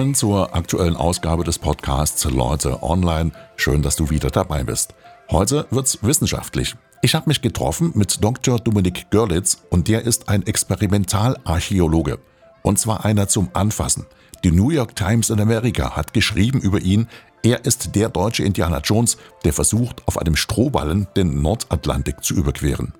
Willkommen zur aktuellen Ausgabe des Podcasts Leute Online. Schön, dass du wieder dabei bist. Heute wird's wissenschaftlich. Ich habe mich getroffen mit Dr. Dominik Görlitz und der ist ein Experimentalarchäologe. Und zwar einer zum Anfassen. Die New York Times in Amerika hat geschrieben über ihn, er ist der deutsche Indiana Jones, der versucht, auf einem Strohballen den Nordatlantik zu überqueren.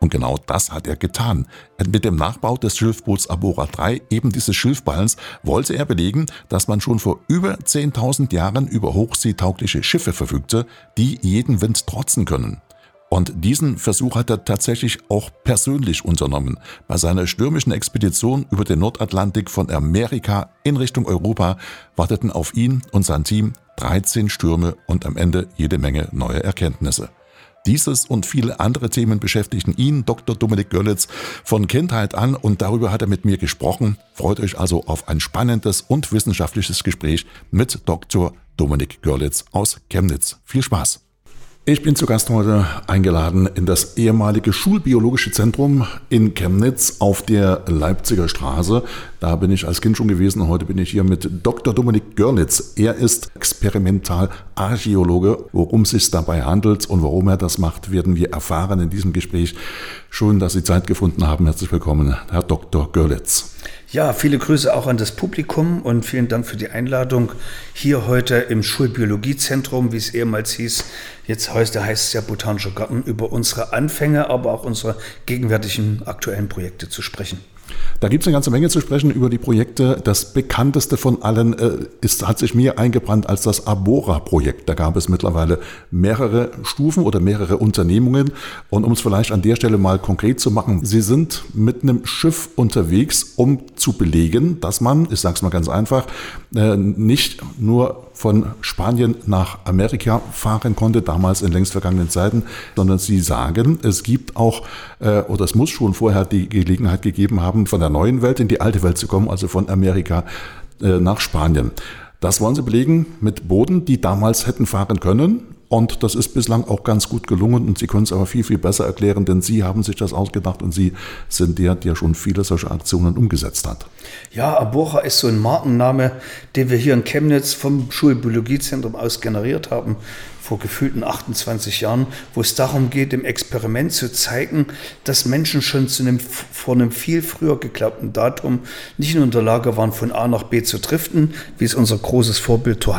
Und genau das hat er getan. Mit dem Nachbau des Schilfboots Abora 3, eben dieses Schilfballens, wollte er belegen, dass man schon vor über 10.000 Jahren über hochseetaugliche Schiffe verfügte, die jeden Wind trotzen können. Und diesen Versuch hat er tatsächlich auch persönlich unternommen. Bei seiner stürmischen Expedition über den Nordatlantik von Amerika in Richtung Europa warteten auf ihn und sein Team 13 Stürme und am Ende jede Menge neue Erkenntnisse. Dieses und viele andere Themen beschäftigen ihn, Dr. Dominik Görlitz, von Kindheit an und darüber hat er mit mir gesprochen. Freut euch also auf ein spannendes und wissenschaftliches Gespräch mit Dr. Dominik Görlitz aus Chemnitz. Viel Spaß! Ich bin zu Gast heute eingeladen in das ehemalige Schulbiologische Zentrum in Chemnitz auf der Leipziger Straße. Da bin ich als Kind schon gewesen. Heute bin ich hier mit Dr. Dominik Görlitz. Er ist Experimentalarchäologe. Worum es sich dabei handelt und warum er das macht, werden wir erfahren in diesem Gespräch. Schön, dass Sie Zeit gefunden haben. Herzlich willkommen, Herr Dr. Görlitz. Ja, viele Grüße auch an das Publikum und vielen Dank für die Einladung hier heute im Schulbiologiezentrum, wie es ehemals hieß. Jetzt heißt, heißt es ja Botanischer Garten, über unsere Anfänge, aber auch unsere gegenwärtigen aktuellen Projekte zu sprechen. Da gibt es eine ganze Menge zu sprechen über die Projekte. Das bekannteste von allen äh, ist, hat sich mir eingebrannt als das Abora-Projekt. Da gab es mittlerweile mehrere Stufen oder mehrere Unternehmungen. Und um es vielleicht an der Stelle mal konkret zu machen, Sie sind mit einem Schiff unterwegs, um zu belegen, dass man, ich sage es mal ganz einfach, äh, nicht nur von Spanien nach Amerika fahren konnte, damals in längst vergangenen Zeiten, sondern sie sagen, es gibt auch, äh, oder es muss schon vorher die Gelegenheit gegeben haben, von der neuen Welt in die alte Welt zu kommen, also von Amerika äh, nach Spanien. Das wollen sie belegen mit Booten, die damals hätten fahren können. Und das ist bislang auch ganz gut gelungen und Sie können es aber viel, viel besser erklären, denn Sie haben sich das ausgedacht und Sie sind der, der schon viele solche Aktionen umgesetzt hat. Ja, Abora ist so ein Markenname, den wir hier in Chemnitz vom Schulbiologiezentrum aus generiert haben vor gefühlten 28 Jahren, wo es darum geht, im Experiment zu zeigen, dass Menschen schon zu einem, vor einem viel früher geglaubten Datum nicht nur in der Lage waren, von A nach B zu driften, wie es unser großes Vorbild Thor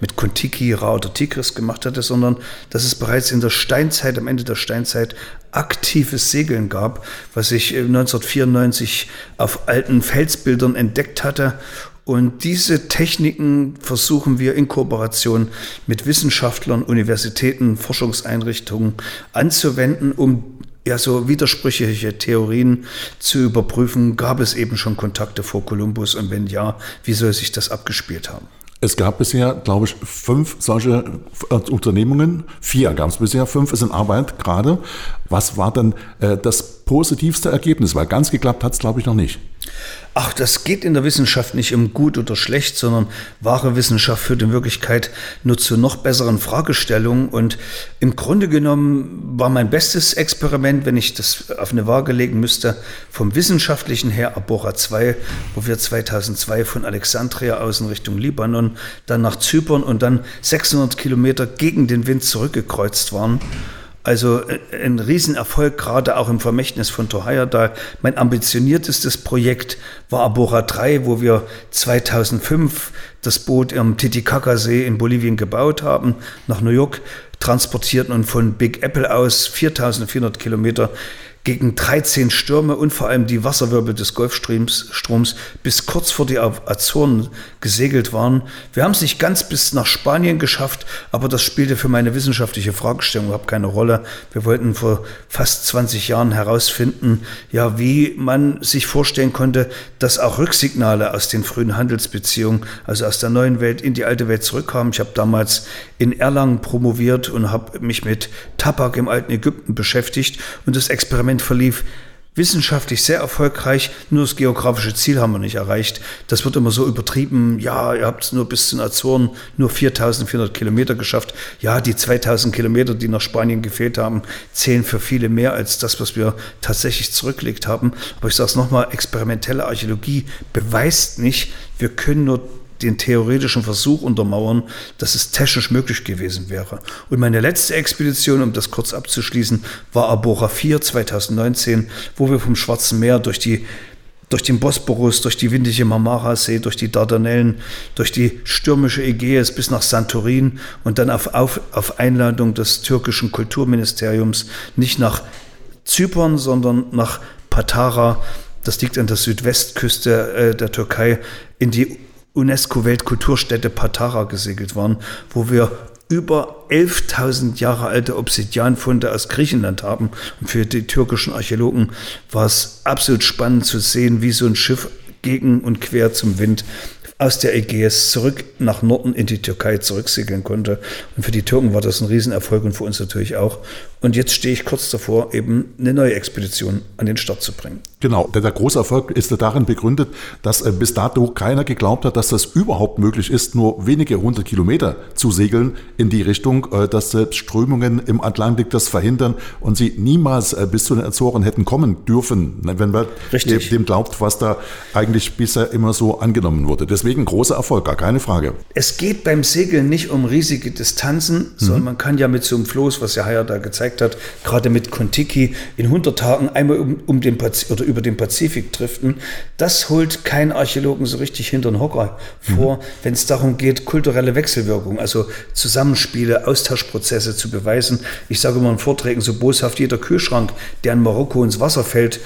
mit Kontiki, Ra oder Tigris gemacht hatte, sondern dass es bereits in der Steinzeit, am Ende der Steinzeit, aktives Segeln gab, was ich 1994 auf alten Felsbildern entdeckt hatte und diese Techniken versuchen wir in Kooperation mit Wissenschaftlern, Universitäten, Forschungseinrichtungen anzuwenden, um ja so widersprüchliche Theorien zu überprüfen. Gab es eben schon Kontakte vor Kolumbus und wenn ja, wie soll sich das abgespielt haben? Es gab bisher, glaube ich, fünf solche äh, Unternehmungen. Vier gab es bisher, fünf ist in Arbeit gerade. Was war denn äh, das positivste Ergebnis? Weil ganz geklappt hat es, glaube ich, noch nicht. Ach, das geht in der Wissenschaft nicht um gut oder schlecht, sondern wahre Wissenschaft führt in Wirklichkeit nur zu noch besseren Fragestellungen. Und im Grunde genommen war mein bestes Experiment, wenn ich das auf eine Waage legen müsste, vom wissenschaftlichen her Abora 2, wo wir 2002 von Alexandria aus in Richtung Libanon, dann nach Zypern und dann 600 Kilometer gegen den Wind zurückgekreuzt waren. Also äh, ein Riesenerfolg, gerade auch im Vermächtnis von Thor. Mein ambitioniertestes Projekt war Abora 3, wo wir 2005 das Boot am Titicaca-See in Bolivien gebaut haben, nach New York transportierten und von Big Apple aus 4400 Kilometer gegen 13 Stürme und vor allem die Wasserwirbel des Golfstroms Stroms bis kurz vor die Azoren gesegelt waren. Wir haben es nicht ganz bis nach Spanien geschafft, aber das spielte für meine wissenschaftliche Fragestellung überhaupt keine Rolle. Wir wollten vor fast 20 Jahren herausfinden, ja, wie man sich vorstellen konnte, dass auch Rücksignale aus den frühen Handelsbeziehungen, also aus der neuen Welt in die alte Welt zurückkamen. Ich habe damals in Erlangen promoviert und habe mich mit Tabak im alten Ägypten beschäftigt und das Experiment Experiment verlief wissenschaftlich sehr erfolgreich, nur das geografische Ziel haben wir nicht erreicht. Das wird immer so übertrieben, ja, ihr habt es nur bis zu den Azoren nur 4400 Kilometer geschafft. Ja, die 2000 Kilometer, die nach Spanien gefehlt haben, zählen für viele mehr als das, was wir tatsächlich zurückgelegt haben. Aber ich sage es nochmal, experimentelle Archäologie beweist nicht, wir können nur den theoretischen Versuch untermauern, dass es technisch möglich gewesen wäre. Und meine letzte Expedition, um das kurz abzuschließen, war Abora 4 2019, wo wir vom Schwarzen Meer durch die durch den Bosporus, durch die windige Marmara-See, durch die Dardanellen, durch die stürmische Ägäis bis nach Santorin und dann auf, auf, auf Einladung des türkischen Kulturministeriums nicht nach Zypern, sondern nach Patara, das liegt an der Südwestküste äh, der Türkei, in die UNESCO-Weltkulturstätte Patara gesegelt waren, wo wir über 11.000 Jahre alte Obsidianfunde aus Griechenland haben. Und für die türkischen Archäologen war es absolut spannend zu sehen, wie so ein Schiff gegen und quer zum Wind aus der Ägäis zurück nach Norden in die Türkei zurücksegeln konnte. Und für die Türken war das ein Riesenerfolg und für uns natürlich auch. Und jetzt stehe ich kurz davor, eben eine neue Expedition an den Start zu bringen. Genau, der, der große Erfolg ist darin begründet, dass äh, bis dato keiner geglaubt hat, dass das überhaupt möglich ist, nur wenige hundert Kilometer zu segeln in die Richtung, äh, dass selbst Strömungen im Atlantik das verhindern und sie niemals äh, bis zu den Azoren hätten kommen dürfen, ne, wenn man Richtig. dem glaubt, was da eigentlich bisher immer so angenommen wurde. Deswegen großer Erfolg, gar keine Frage. Es geht beim Segeln nicht um riesige Distanzen, mhm. sondern man kann ja mit so einem Floß, was ja Haya da gezeigt gezeigt hat, gerade mit Kontiki, in 100 Tagen einmal um, um den oder über den Pazifik driften, das holt kein Archäologen so richtig hinter den Hocker vor, mhm. wenn es darum geht, kulturelle Wechselwirkung, also Zusammenspiele, Austauschprozesse zu beweisen. Ich sage immer in Vorträgen so boshaft, jeder Kühlschrank, der in Marokko ins Wasser fällt,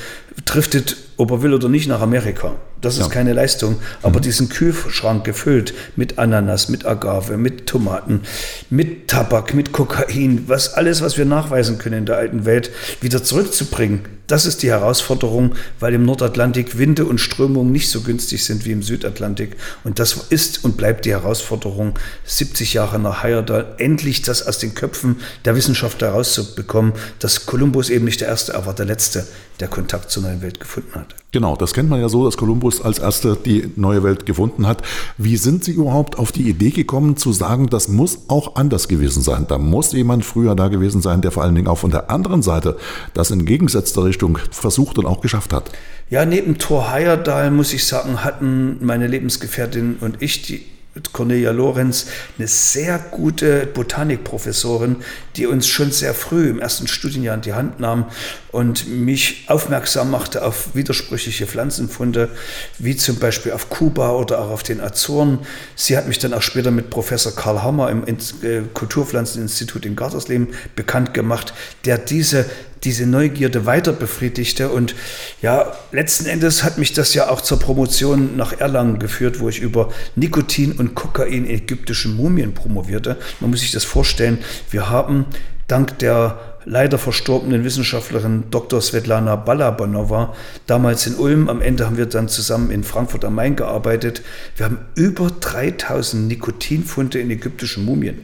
driftet, ob er will oder nicht, nach Amerika. Das ist ja. keine Leistung. Aber mhm. diesen Kühlschrank gefüllt mit Ananas, mit Agave, mit Tomaten, mit Tabak, mit Kokain, was alles, was wir nachweisen können in der alten Welt, wieder zurückzubringen. Das ist die Herausforderung, weil im Nordatlantik Winde und Strömungen nicht so günstig sind wie im Südatlantik. Und das ist und bleibt die Herausforderung, 70 Jahre nach Heyerdahl endlich das aus den Köpfen der Wissenschaftler herauszubekommen, dass Kolumbus eben nicht der Erste, aber der Letzte, der Kontakt zur neuen Welt gefunden hat. Genau, das kennt man ja so, dass Kolumbus als Erster die neue Welt gefunden hat. Wie sind Sie überhaupt auf die Idee gekommen, zu sagen, das muss auch anders gewesen sein? Da muss jemand früher da gewesen sein, der vor allen Dingen auch von der anderen Seite das in gegengesetzter Richtung versucht und auch geschafft hat. Ja, neben Thor Heyerdahl, muss ich sagen, hatten meine Lebensgefährtin und ich die Cornelia Lorenz, eine sehr gute Botanikprofessorin, die uns schon sehr früh im ersten Studienjahr in die Hand nahm und mich aufmerksam machte auf widersprüchliche Pflanzenfunde, wie zum Beispiel auf Kuba oder auch auf den Azoren. Sie hat mich dann auch später mit Professor Karl Hammer im äh, Kulturpflanzeninstitut in Gartersleben bekannt gemacht, der diese diese Neugierde weiter befriedigte. Und ja, letzten Endes hat mich das ja auch zur Promotion nach Erlangen geführt, wo ich über Nikotin und Kokain in ägyptischen Mumien promovierte. Man muss sich das vorstellen. Wir haben dank der leider verstorbenen Wissenschaftlerin Dr. Svetlana Balabanova, damals in Ulm. Am Ende haben wir dann zusammen in Frankfurt am Main gearbeitet. Wir haben über 3000 Nikotinfunde in ägyptischen Mumien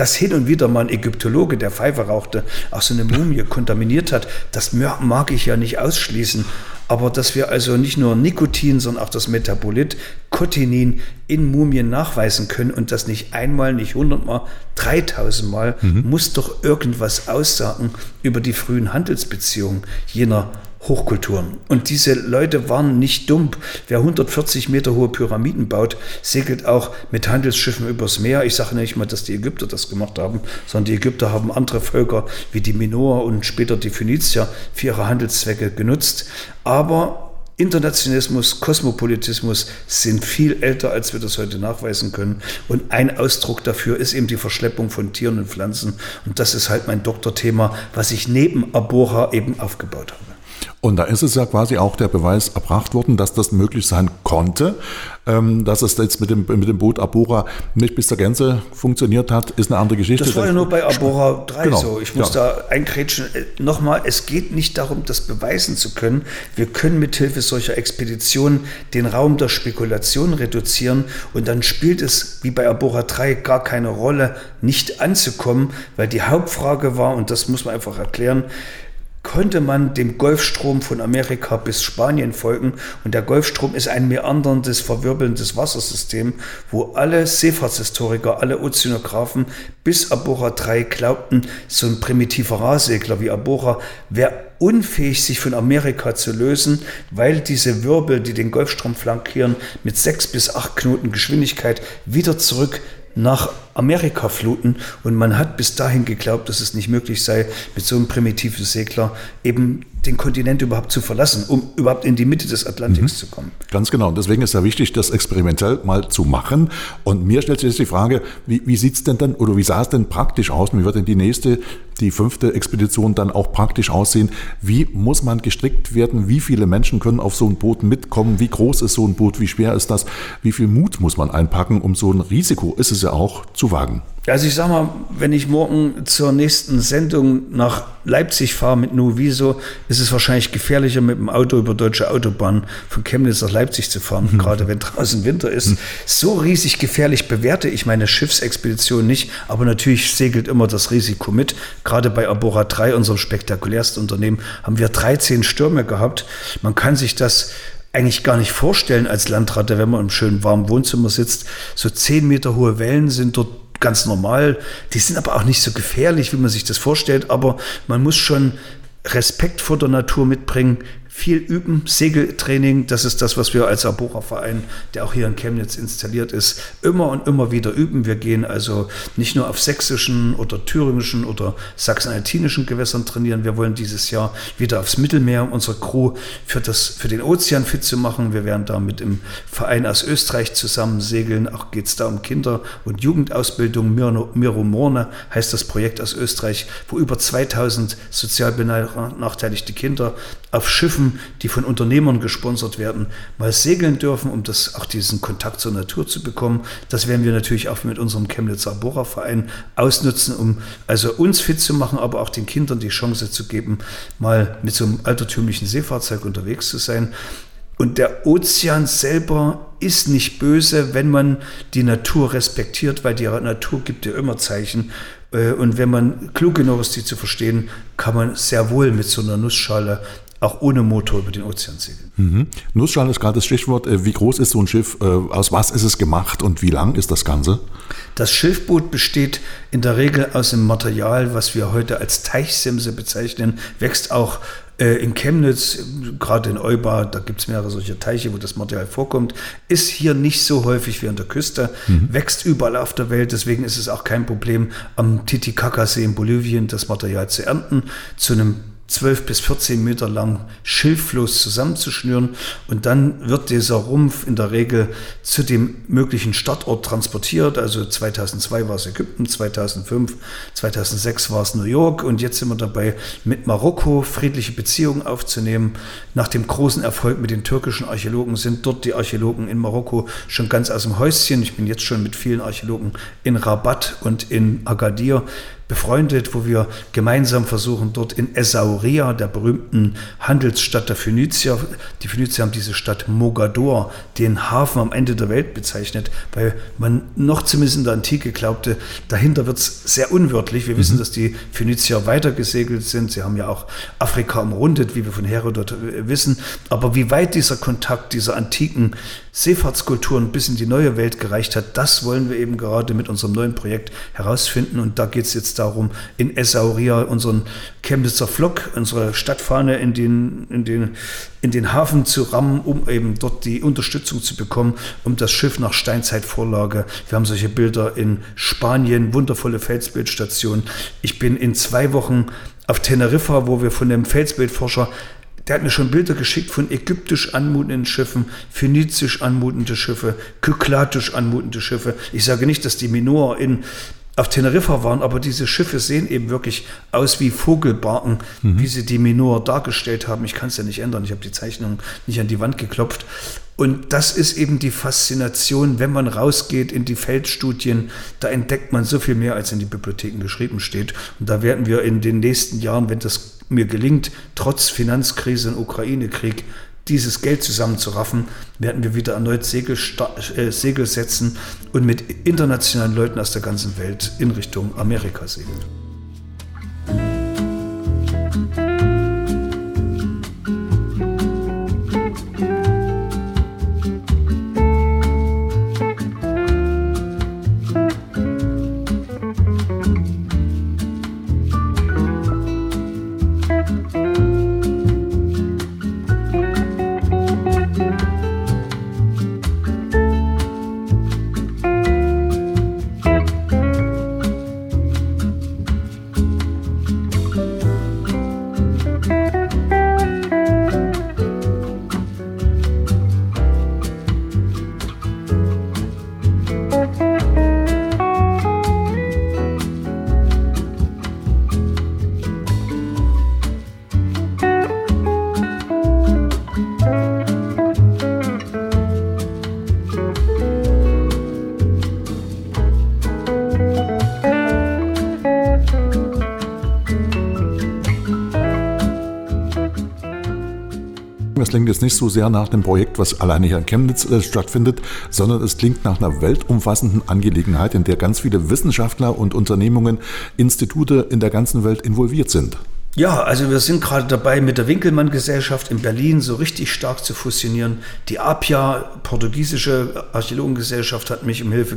dass hin und wieder mal ein Ägyptologe, der Pfeife rauchte, auch so eine Mumie kontaminiert hat, das mag ich ja nicht ausschließen. Aber dass wir also nicht nur Nikotin, sondern auch das Metabolit Cotinin in Mumien nachweisen können und das nicht einmal, nicht hundertmal, dreitausendmal, mhm. muss doch irgendwas aussagen über die frühen Handelsbeziehungen jener Hochkulturen. Und diese Leute waren nicht dumm. Wer 140 Meter hohe Pyramiden baut, segelt auch mit Handelsschiffen übers Meer. Ich sage nicht mal, dass die Ägypter das gemacht haben, sondern die Ägypter haben andere Völker wie die Minoer und später die Phönizier für ihre Handelszwecke genutzt. Aber Internationalismus, Kosmopolitismus sind viel älter, als wir das heute nachweisen können. Und ein Ausdruck dafür ist eben die Verschleppung von Tieren und Pflanzen. Und das ist halt mein Doktorthema, was ich neben Abora eben aufgebaut habe. Und da ist es ja quasi auch der Beweis erbracht worden, dass das möglich sein konnte. Ähm, dass es jetzt mit dem, mit dem Boot Abora nicht bis zur Gänze funktioniert hat, ist eine andere Geschichte. Das war ja nur bei Abora 3 genau, so. Ich muss ja. da einkrätschen. Äh, nochmal, es geht nicht darum, das beweisen zu können. Wir können mithilfe solcher Expeditionen den Raum der Spekulation reduzieren und dann spielt es wie bei Abora 3 gar keine Rolle, nicht anzukommen, weil die Hauptfrage war, und das muss man einfach erklären, konnte man dem Golfstrom von Amerika bis Spanien folgen. Und der Golfstrom ist ein meanderndes, verwirbelndes Wassersystem, wo alle Seefahrtshistoriker, alle Ozeanographen bis Abora 3 glaubten, so ein primitiver Rahsegler wie Abora wäre unfähig, sich von Amerika zu lösen, weil diese Wirbel, die den Golfstrom flankieren, mit sechs bis acht Knoten Geschwindigkeit wieder zurück nach Amerika fluten. Und man hat bis dahin geglaubt, dass es nicht möglich sei, mit so einem primitiven Segler eben den Kontinent überhaupt zu verlassen, um überhaupt in die Mitte des Atlantiks mhm. zu kommen. Ganz genau. Und deswegen ist ja wichtig, das experimentell mal zu machen. Und mir stellt sich jetzt die Frage, wie, wie sieht es denn dann oder wie sah es denn praktisch aus? Wie wird denn die nächste, die fünfte Expedition dann auch praktisch aussehen? Wie muss man gestrickt werden? Wie viele Menschen können auf so ein Boot mitkommen? Wie groß ist so ein Boot? Wie schwer ist das? Wie viel Mut muss man einpacken, um so ein Risiko ist es ja auch zu wagen? Also ich sag mal, wenn ich morgen zur nächsten Sendung nach Leipzig fahre mit Nuviso, ist es wahrscheinlich gefährlicher, mit dem Auto über deutsche Autobahn von Chemnitz nach Leipzig zu fahren, mhm. gerade wenn draußen Winter ist. Mhm. So riesig gefährlich bewerte ich meine Schiffsexpedition nicht, aber natürlich segelt immer das Risiko mit. Gerade bei Abora 3, unserem spektakulärsten Unternehmen, haben wir 13 Stürme gehabt. Man kann sich das eigentlich gar nicht vorstellen als Landratte, wenn man im schönen warmen Wohnzimmer sitzt. So 10 Meter hohe Wellen sind dort ganz normal. Die sind aber auch nicht so gefährlich, wie man sich das vorstellt. Aber man muss schon Respekt vor der Natur mitbringen, viel üben, Segeltraining, das ist das, was wir als Arbora-Verein, der auch hier in Chemnitz installiert ist, immer und immer wieder üben. Wir gehen also nicht nur auf sächsischen oder thüringischen oder sachsen-altinischen Gewässern trainieren. Wir wollen dieses Jahr wieder aufs Mittelmeer, um unsere Crew für, das, für den Ozean fit zu machen. Wir werden da mit dem Verein aus Österreich zusammen segeln. Auch geht es da um Kinder- und Jugendausbildung. Miro Morne heißt das Projekt aus Österreich, wo über 2000 sozial benachteiligte Kinder auf Schiffen, die von Unternehmern gesponsert werden, mal segeln dürfen, um das, auch diesen Kontakt zur Natur zu bekommen. Das werden wir natürlich auch mit unserem Chemnitzer Bohrerverein ausnutzen, um also uns fit zu machen, aber auch den Kindern die Chance zu geben, mal mit so einem altertümlichen Seefahrzeug unterwegs zu sein. Und der Ozean selber ist nicht böse, wenn man die Natur respektiert, weil die Natur gibt ja immer Zeichen. Äh, und wenn man klug genug ist, die zu verstehen, kann man sehr wohl mit so einer Nussschale auch ohne Motor über den Ozean segeln. Mhm. Nussschale ist gerade das Stichwort. Äh, wie groß ist so ein Schiff? Äh, aus was ist es gemacht und wie lang ist das Ganze? Das Schiffboot besteht in der Regel aus dem Material, was wir heute als Teichsimse bezeichnen, wächst auch äh, in Chemnitz, gerade in Euba, da gibt es mehrere solche Teiche, wo das Material vorkommt, ist hier nicht so häufig wie an der Küste, mhm. wächst überall auf der Welt, deswegen ist es auch kein Problem, am Titicacasee in Bolivien das Material zu ernten, zu einem 12 bis 14 Meter lang schilflos zusammenzuschnüren und dann wird dieser Rumpf in der Regel zu dem möglichen Startort transportiert. Also 2002 war es Ägypten, 2005, 2006 war es New York und jetzt sind wir dabei, mit Marokko friedliche Beziehungen aufzunehmen. Nach dem großen Erfolg mit den türkischen Archäologen sind dort die Archäologen in Marokko schon ganz aus dem Häuschen. Ich bin jetzt schon mit vielen Archäologen in Rabat und in Agadir befreundet, wo wir gemeinsam versuchen, dort in Esauria, der berühmten Handelsstadt der Phönizier, die Phönizier haben diese Stadt Mogador, den Hafen am Ende der Welt bezeichnet, weil man noch zumindest in der Antike glaubte, dahinter wird es sehr unwörtlich. Wir mhm. wissen, dass die Phönizier weitergesegelt sind. Sie haben ja auch Afrika umrundet, wie wir von Herodot wissen. Aber wie weit dieser Kontakt dieser antiken Seefahrtskulturen bis in die neue Welt gereicht hat, das wollen wir eben gerade mit unserem neuen Projekt herausfinden. Und da geht es jetzt darum, in Essauria unseren Chemnitzer Flock, unsere Stadtfahne in den, in, den, in den Hafen zu rammen, um eben dort die Unterstützung zu bekommen, um das Schiff nach Steinzeitvorlage. Wir haben solche Bilder in Spanien, wundervolle Felsbildstationen. Ich bin in zwei Wochen auf Teneriffa, wo wir von dem Felsbildforscher der hat mir schon Bilder geschickt von ägyptisch anmutenden Schiffen, phönizisch anmutende Schiffe, kyklatisch anmutende Schiffe. Ich sage nicht, dass die Minoa in auf Teneriffa waren, aber diese Schiffe sehen eben wirklich aus wie Vogelbarken, mhm. wie sie die Minoa dargestellt haben. Ich kann es ja nicht ändern. Ich habe die Zeichnung nicht an die Wand geklopft. Und das ist eben die Faszination, wenn man rausgeht in die Feldstudien, da entdeckt man so viel mehr, als in die Bibliotheken geschrieben steht. Und da werden wir in den nächsten Jahren, wenn das mir gelingt, trotz Finanzkrise und Ukraine-Krieg, dieses Geld zusammenzuraffen, werden wir wieder erneut Segel, äh, Segel setzen und mit internationalen Leuten aus der ganzen Welt in Richtung Amerika segeln. Klingt jetzt nicht so sehr nach dem Projekt, was alleine hier in Chemnitz äh, stattfindet, sondern es klingt nach einer weltumfassenden Angelegenheit, in der ganz viele Wissenschaftler und Unternehmungen, Institute in der ganzen Welt involviert sind. Ja, also wir sind gerade dabei, mit der Winkelmann-Gesellschaft in Berlin so richtig stark zu fusionieren. Die APIA, portugiesische Archäologengesellschaft, hat mich um Hilfe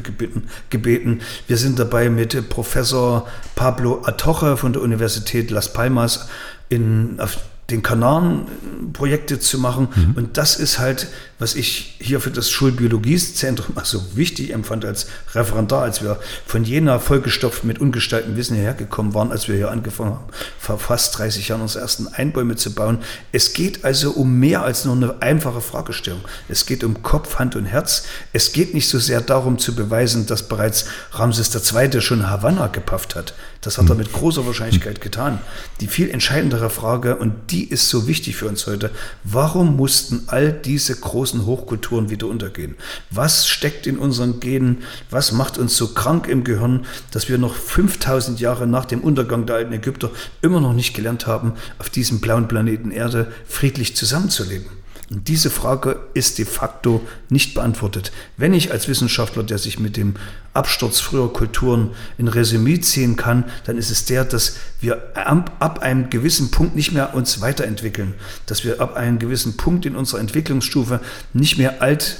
gebeten. Wir sind dabei mit Professor Pablo Atoche von der Universität Las Palmas in, auf den Kanaren Projekte zu machen. Mhm. Und das ist halt, was ich hier für das Schulbiologiezentrum also wichtig empfand als Referendar, als wir von Jena vollgestopft mit ungestaltem Wissen hierher gekommen waren, als wir hier angefangen haben, vor fast 30 Jahren unsere ersten Einbäume zu bauen. Es geht also um mehr als nur eine einfache Fragestellung. Es geht um Kopf, Hand und Herz. Es geht nicht so sehr darum zu beweisen, dass bereits Ramses II. schon Havanna gepafft hat. Das hat er mhm. mit großer Wahrscheinlichkeit getan. Die viel entscheidendere Frage, und die ist so wichtig für uns heute, warum mussten all diese großen Hochkulturen wieder untergehen? Was steckt in unseren Genen? Was macht uns so krank im Gehirn, dass wir noch 5000 Jahre nach dem Untergang der alten Ägypter immer noch nicht gelernt haben, auf diesem blauen Planeten Erde friedlich zusammenzuleben? Und diese Frage ist de facto nicht beantwortet. Wenn ich als Wissenschaftler, der sich mit dem Absturz früher Kulturen in Resümee ziehen kann, dann ist es der, dass wir ab einem gewissen Punkt nicht mehr uns weiterentwickeln, dass wir ab einem gewissen Punkt in unserer Entwicklungsstufe nicht mehr alt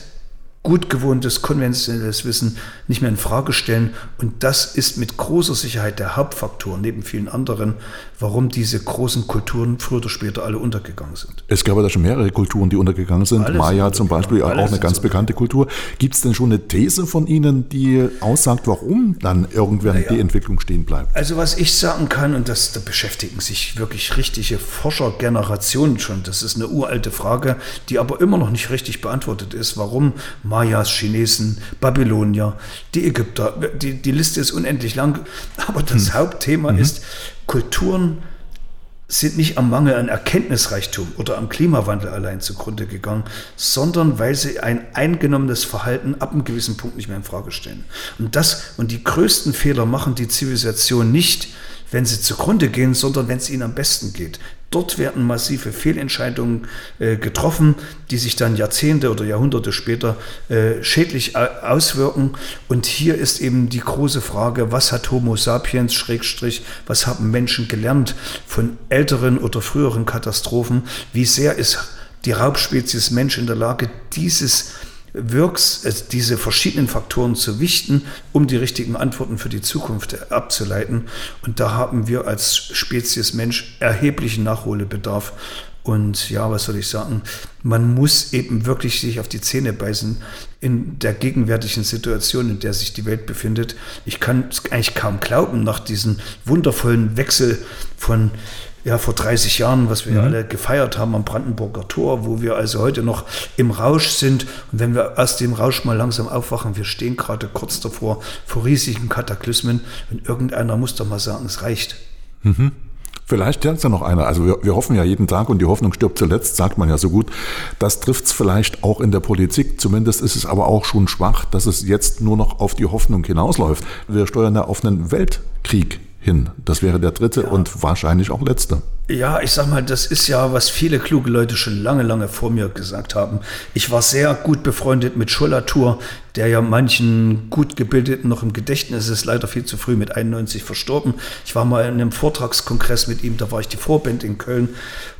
gut gewohntes, konventionelles Wissen nicht mehr in Frage stellen. Und das ist mit großer Sicherheit der Hauptfaktor, neben vielen anderen, warum diese großen Kulturen früher oder später alle untergegangen sind. Es gab ja da schon mehrere Kulturen, die untergegangen sind. Alles Maya zum Beispiel, auch eine ganz bekannte Kultur. Gibt es denn schon eine These von Ihnen, die aussagt, warum dann irgendwann naja. die Entwicklung stehen bleibt? Also was ich sagen kann, und das, da beschäftigen sich wirklich richtige Forschergenerationen schon, das ist eine uralte Frage, die aber immer noch nicht richtig beantwortet ist, warum Mayas, Chinesen, Babylonier, die Ägypter. Die, die Liste ist unendlich lang. Aber das hm. Hauptthema mhm. ist, Kulturen sind nicht am Mangel an Erkenntnisreichtum oder am Klimawandel allein zugrunde gegangen, sondern weil sie ein eingenommenes Verhalten ab einem gewissen Punkt nicht mehr in Frage stellen. Und das und die größten Fehler machen die Zivilisation nicht, wenn sie zugrunde gehen, sondern wenn es ihnen am besten geht. Dort werden massive Fehlentscheidungen äh, getroffen, die sich dann Jahrzehnte oder Jahrhunderte später äh, schädlich auswirken. Und hier ist eben die große Frage, was hat Homo sapiens, Schrägstrich, was haben Menschen gelernt von älteren oder früheren Katastrophen? Wie sehr ist die Raubspezies Mensch in der Lage, dieses Wirks, diese verschiedenen Faktoren zu wichten, um die richtigen Antworten für die Zukunft abzuleiten. Und da haben wir als Spezies Mensch erheblichen Nachholbedarf. Und ja, was soll ich sagen? Man muss eben wirklich sich auf die Zähne beißen in der gegenwärtigen Situation, in der sich die Welt befindet. Ich kann es eigentlich kaum glauben, nach diesem wundervollen Wechsel von ja, vor 30 Jahren, was wir mhm. alle gefeiert haben am Brandenburger Tor, wo wir also heute noch im Rausch sind. Und wenn wir aus dem Rausch mal langsam aufwachen, wir stehen gerade kurz davor, vor riesigen Kataklysmen. Und irgendeiner muss doch mal sagen, es reicht. Mhm. Vielleicht es ja noch einer. Also wir, wir, hoffen ja jeden Tag und die Hoffnung stirbt zuletzt, sagt man ja so gut. Das trifft es vielleicht auch in der Politik. Zumindest ist es aber auch schon schwach, dass es jetzt nur noch auf die Hoffnung hinausläuft. Wir steuern ja auf einen Weltkrieg hin. Das wäre der dritte ja. und wahrscheinlich auch letzte. Ja, ich sag mal, das ist ja, was viele kluge Leute schon lange, lange vor mir gesagt haben. Ich war sehr gut befreundet mit Schollatur, der ja manchen gut gebildeten noch im Gedächtnis ist, leider viel zu früh mit 91 verstorben. Ich war mal in einem Vortragskongress mit ihm, da war ich die Vorband in Köln.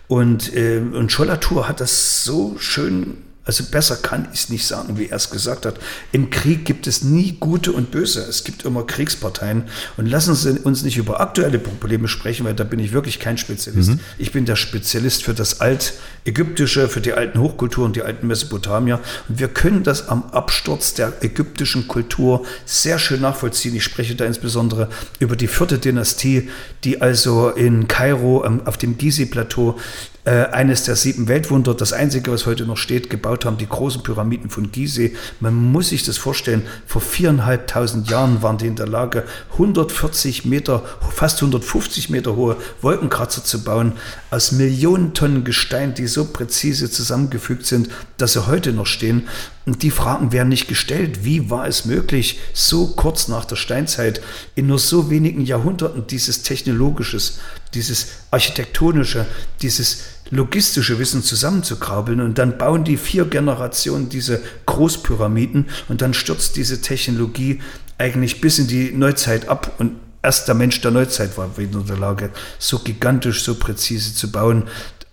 Und, äh, und Schollatur hat das so schön also besser kann ich es nicht sagen, wie er es gesagt hat. Im Krieg gibt es nie gute und böse. Es gibt immer Kriegsparteien. Und lassen Sie uns nicht über aktuelle Probleme sprechen, weil da bin ich wirklich kein Spezialist. Mhm. Ich bin der Spezialist für das Altägyptische, für die alten Hochkulturen, die alten Mesopotamier. Und wir können das am Absturz der ägyptischen Kultur sehr schön nachvollziehen. Ich spreche da insbesondere über die vierte Dynastie, die also in Kairo auf dem Gizeh-Plateau äh, eines der sieben Weltwunder, das einzige, was heute noch steht, gebaut haben, die großen Pyramiden von Gizeh. Man muss sich das vorstellen, vor viereinhalbtausend Jahren waren die in der Lage, 140 Meter, fast 150 Meter hohe Wolkenkratzer zu bauen, aus Millionen Tonnen Gestein, die so präzise zusammengefügt sind, dass sie heute noch stehen. Und die Fragen werden nicht gestellt. Wie war es möglich, so kurz nach der Steinzeit in nur so wenigen Jahrhunderten dieses technologisches, dieses architektonische, dieses logistische Wissen zusammenzukrabbeln und dann bauen die vier Generationen diese Großpyramiden und dann stürzt diese Technologie eigentlich bis in die Neuzeit ab und erst der Mensch der Neuzeit war wieder in der Lage, so gigantisch, so präzise zu bauen.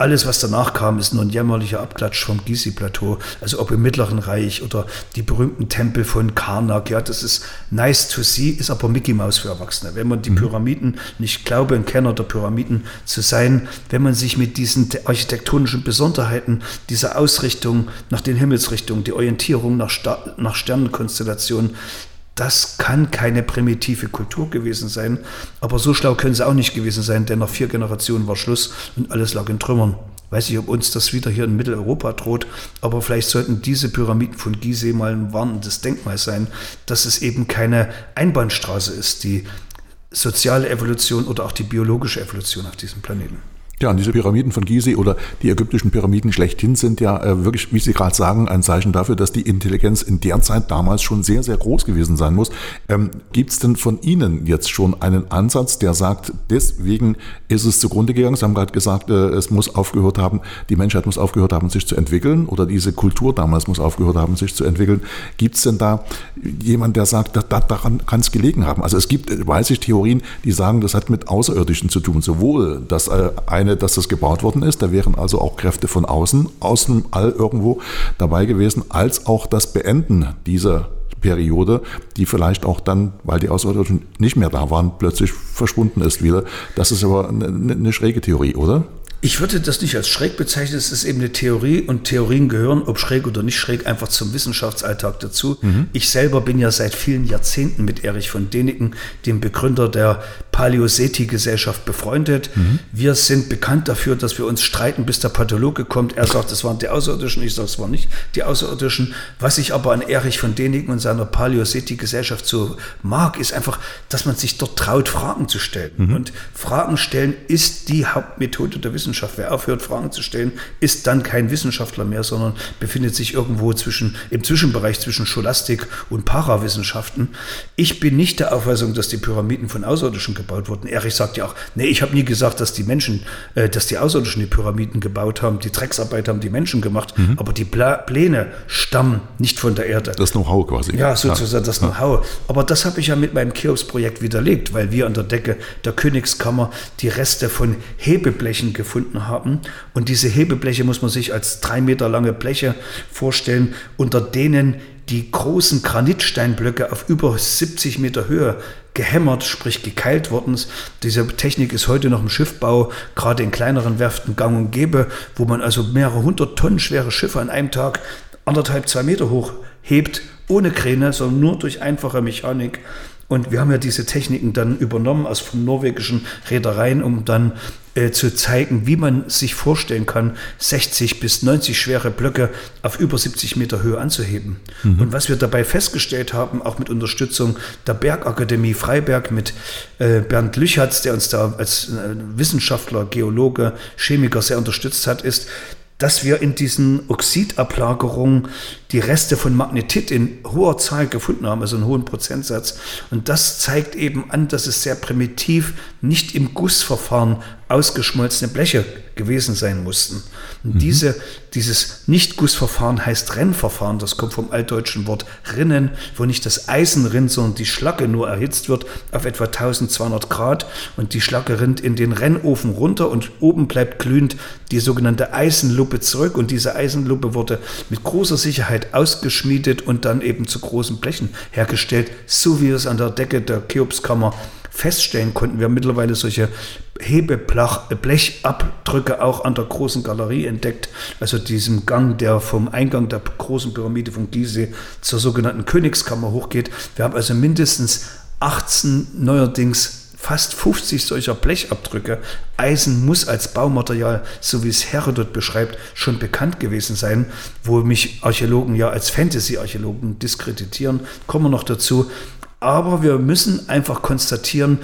Alles, was danach kam, ist nur ein jämmerlicher Abklatsch vom Gizeh-Plateau. Also ob im Mittleren Reich oder die berühmten Tempel von Karnak. Ja, das ist nice to see, ist aber Mickey Mouse für Erwachsene. Wenn man die mhm. Pyramiden, nicht glaube, ein Kenner der Pyramiden zu sein, wenn man sich mit diesen architektonischen Besonderheiten, dieser Ausrichtung nach den Himmelsrichtungen, die Orientierung nach, Sta nach Sternenkonstellationen, das kann keine primitive Kultur gewesen sein. Aber so schlau können sie auch nicht gewesen sein, denn nach vier Generationen war Schluss und alles lag in Trümmern. Weiß nicht, ob uns das wieder hier in Mitteleuropa droht, aber vielleicht sollten diese Pyramiden von Gizeh mal ein warnendes Denkmal sein, dass es eben keine Einbahnstraße ist, die soziale Evolution oder auch die biologische Evolution auf diesem Planeten. Ja, und diese Pyramiden von Gizeh oder die ägyptischen Pyramiden schlechthin sind ja äh, wirklich, wie Sie gerade sagen, ein Zeichen dafür, dass die Intelligenz in der Zeit damals schon sehr, sehr groß gewesen sein muss. Ähm, Gibt es denn von Ihnen jetzt schon einen Ansatz, der sagt, deswegen ist es zugrunde gegangen? Sie haben gerade gesagt, äh, es muss aufgehört haben, die Menschheit muss aufgehört haben, sich zu entwickeln oder diese Kultur damals muss aufgehört haben, sich zu entwickeln. Gibt es denn da jemand, der sagt, da, daran kann es gelegen haben? Also es gibt, weiß ich, Theorien, die sagen, das hat mit Außerirdischen zu tun. Sowohl, dass äh, eine meine, dass das gebaut worden ist. Da wären also auch Kräfte von außen, aus dem All irgendwo dabei gewesen, als auch das Beenden dieser Periode, die vielleicht auch dann, weil die Außerirdischen nicht mehr da waren, plötzlich verschwunden ist wieder. Das ist aber eine, eine schräge Theorie, oder? Ich würde das nicht als schräg bezeichnen, es ist eben eine Theorie und Theorien gehören, ob schräg oder nicht schräg, einfach zum Wissenschaftsalltag dazu. Mhm. Ich selber bin ja seit vielen Jahrzehnten mit Erich von Däniken, dem Begründer der Paleoseti-Gesellschaft, befreundet. Mhm. Wir sind bekannt dafür, dass wir uns streiten, bis der Pathologe kommt. Er sagt, es waren die Außerirdischen, ich sage, es waren nicht die Außerirdischen. Was ich aber an Erich von Däniken und seiner Paleoseti-Gesellschaft so mag, ist einfach, dass man sich dort traut, Fragen zu stellen. Mhm. Und Fragen stellen ist die Hauptmethode der Wissenschaft. Wissenschaft. Wer aufhört, Fragen zu stellen, ist dann kein Wissenschaftler mehr, sondern befindet sich irgendwo zwischen, im Zwischenbereich zwischen Scholastik und Parawissenschaften. Ich bin nicht der Auffassung, dass die Pyramiden von Außerirdischen gebaut wurden. Erich sagt ja auch, nee, ich habe nie gesagt, dass die Menschen, äh, dass die Außerirdischen die Pyramiden gebaut haben. Die Drecksarbeit haben die Menschen gemacht, mhm. aber die Pla Pläne stammen nicht von der Erde. Das Know-how quasi. Ja, sozusagen das Know-how. Aber das habe ich ja mit meinem Cheops-Projekt widerlegt, weil wir an der Decke der Königskammer die Reste von Hebeblechen gefunden gefunden haben. Und diese Hebebleche muss man sich als drei Meter lange Bleche vorstellen, unter denen die großen Granitsteinblöcke auf über 70 Meter Höhe gehämmert, sprich gekeilt worden ist. Diese Technik ist heute noch im Schiffbau, gerade in kleineren Werften gang und gäbe, wo man also mehrere hundert Tonnen schwere Schiffe an einem Tag anderthalb, zwei Meter hoch hebt, ohne Kräne, sondern nur durch einfache Mechanik. Und wir haben ja diese Techniken dann übernommen aus von norwegischen Reedereien, um dann äh, zu zeigen, wie man sich vorstellen kann, 60 bis 90 schwere Blöcke auf über 70 Meter Höhe anzuheben. Mhm. Und was wir dabei festgestellt haben, auch mit Unterstützung der Bergakademie Freiberg mit äh, Bernd Lüchatz, der uns da als äh, Wissenschaftler, Geologe, Chemiker sehr unterstützt hat, ist, dass wir in diesen Oxidablagerungen die Reste von Magnetit in hoher Zahl gefunden haben, also einen hohen Prozentsatz. Und das zeigt eben an, dass es sehr primitiv nicht im Gussverfahren ausgeschmolzene Bleche gewesen sein mussten. Und mhm. diese, dieses Nicht-Gussverfahren heißt Rennverfahren. Das kommt vom altdeutschen Wort Rinnen, wo nicht das Eisen rinnt, sondern die Schlacke nur erhitzt wird auf etwa 1200 Grad. Und die Schlacke rinnt in den Rennofen runter und oben bleibt glühend die sogenannte Eisenluppe zurück. Und diese Eisenluppe wurde mit großer Sicherheit ausgeschmiedet und dann eben zu großen Blechen hergestellt, so wie es an der Decke der Cheopskammer feststellen konnten. Wir haben mittlerweile solche Hebeblechabdrücke auch an der großen Galerie entdeckt, also diesem Gang, der vom Eingang der großen Pyramide von Gizeh zur sogenannten Königskammer hochgeht. Wir haben also mindestens 18 neuerdings fast 50 solcher Blechabdrücke. Eisen muss als Baumaterial, so wie es Herodot beschreibt, schon bekannt gewesen sein, wo mich Archäologen ja als Fantasy-Archäologen diskreditieren. Kommen wir noch dazu. Aber wir müssen einfach konstatieren,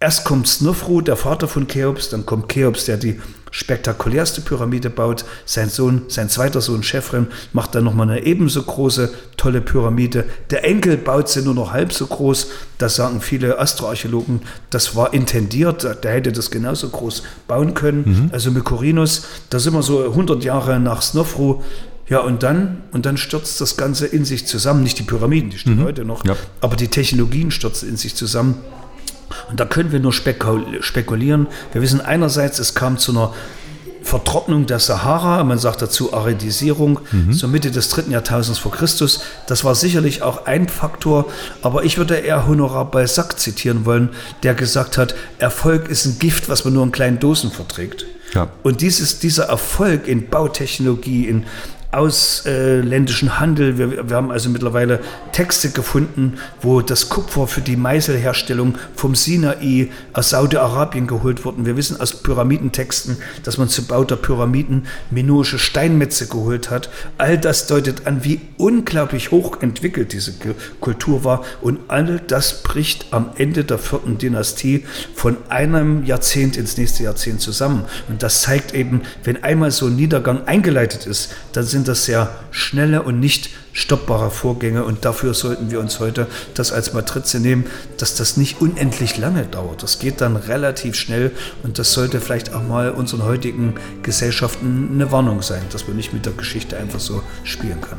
erst kommt Snufru, der Vater von Cheops, dann kommt Cheops, der die spektakulärste Pyramide baut. Sein Sohn, sein zweiter Sohn Chefren macht dann nochmal eine ebenso große, tolle Pyramide. Der Enkel baut sie nur noch halb so groß. Das sagen viele Astroarchäologen. Das war intendiert. Der hätte das genauso groß bauen können. Mhm. Also Mykorinus, da sind wir so 100 Jahre nach Snofru. Ja, und dann, und dann stürzt das Ganze in sich zusammen. Nicht die Pyramiden, die stehen mhm. heute noch, ja. aber die Technologien stürzen in sich zusammen. Und da können wir nur spekulieren. Wir wissen einerseits, es kam zu einer Vertrocknung der Sahara, man sagt dazu Aridisierung, mhm. so Mitte des dritten Jahrtausends vor Christus. Das war sicherlich auch ein Faktor, aber ich würde eher Honorar Balzac zitieren wollen, der gesagt hat, Erfolg ist ein Gift, was man nur in kleinen Dosen verträgt. Ja. Und dieses, dieser Erfolg in Bautechnologie, in ausländischen Handel. Wir, wir, haben also mittlerweile Texte gefunden, wo das Kupfer für die Meißelherstellung vom Sinai aus Saudi-Arabien geholt wurden. Wir wissen aus Pyramidentexten, dass man zum Bau der Pyramiden minoische Steinmetze geholt hat. All das deutet an, wie unglaublich hoch entwickelt diese Kultur war. Und all das bricht am Ende der vierten Dynastie von einem Jahrzehnt ins nächste Jahrzehnt zusammen. Und das zeigt eben, wenn einmal so ein Niedergang eingeleitet ist, dann sind sind das sehr schnelle und nicht stoppbare Vorgänge und dafür sollten wir uns heute das als Matrize nehmen, dass das nicht unendlich lange dauert. Das geht dann relativ schnell und das sollte vielleicht auch mal unseren heutigen Gesellschaften eine Warnung sein, dass man nicht mit der Geschichte einfach so spielen kann.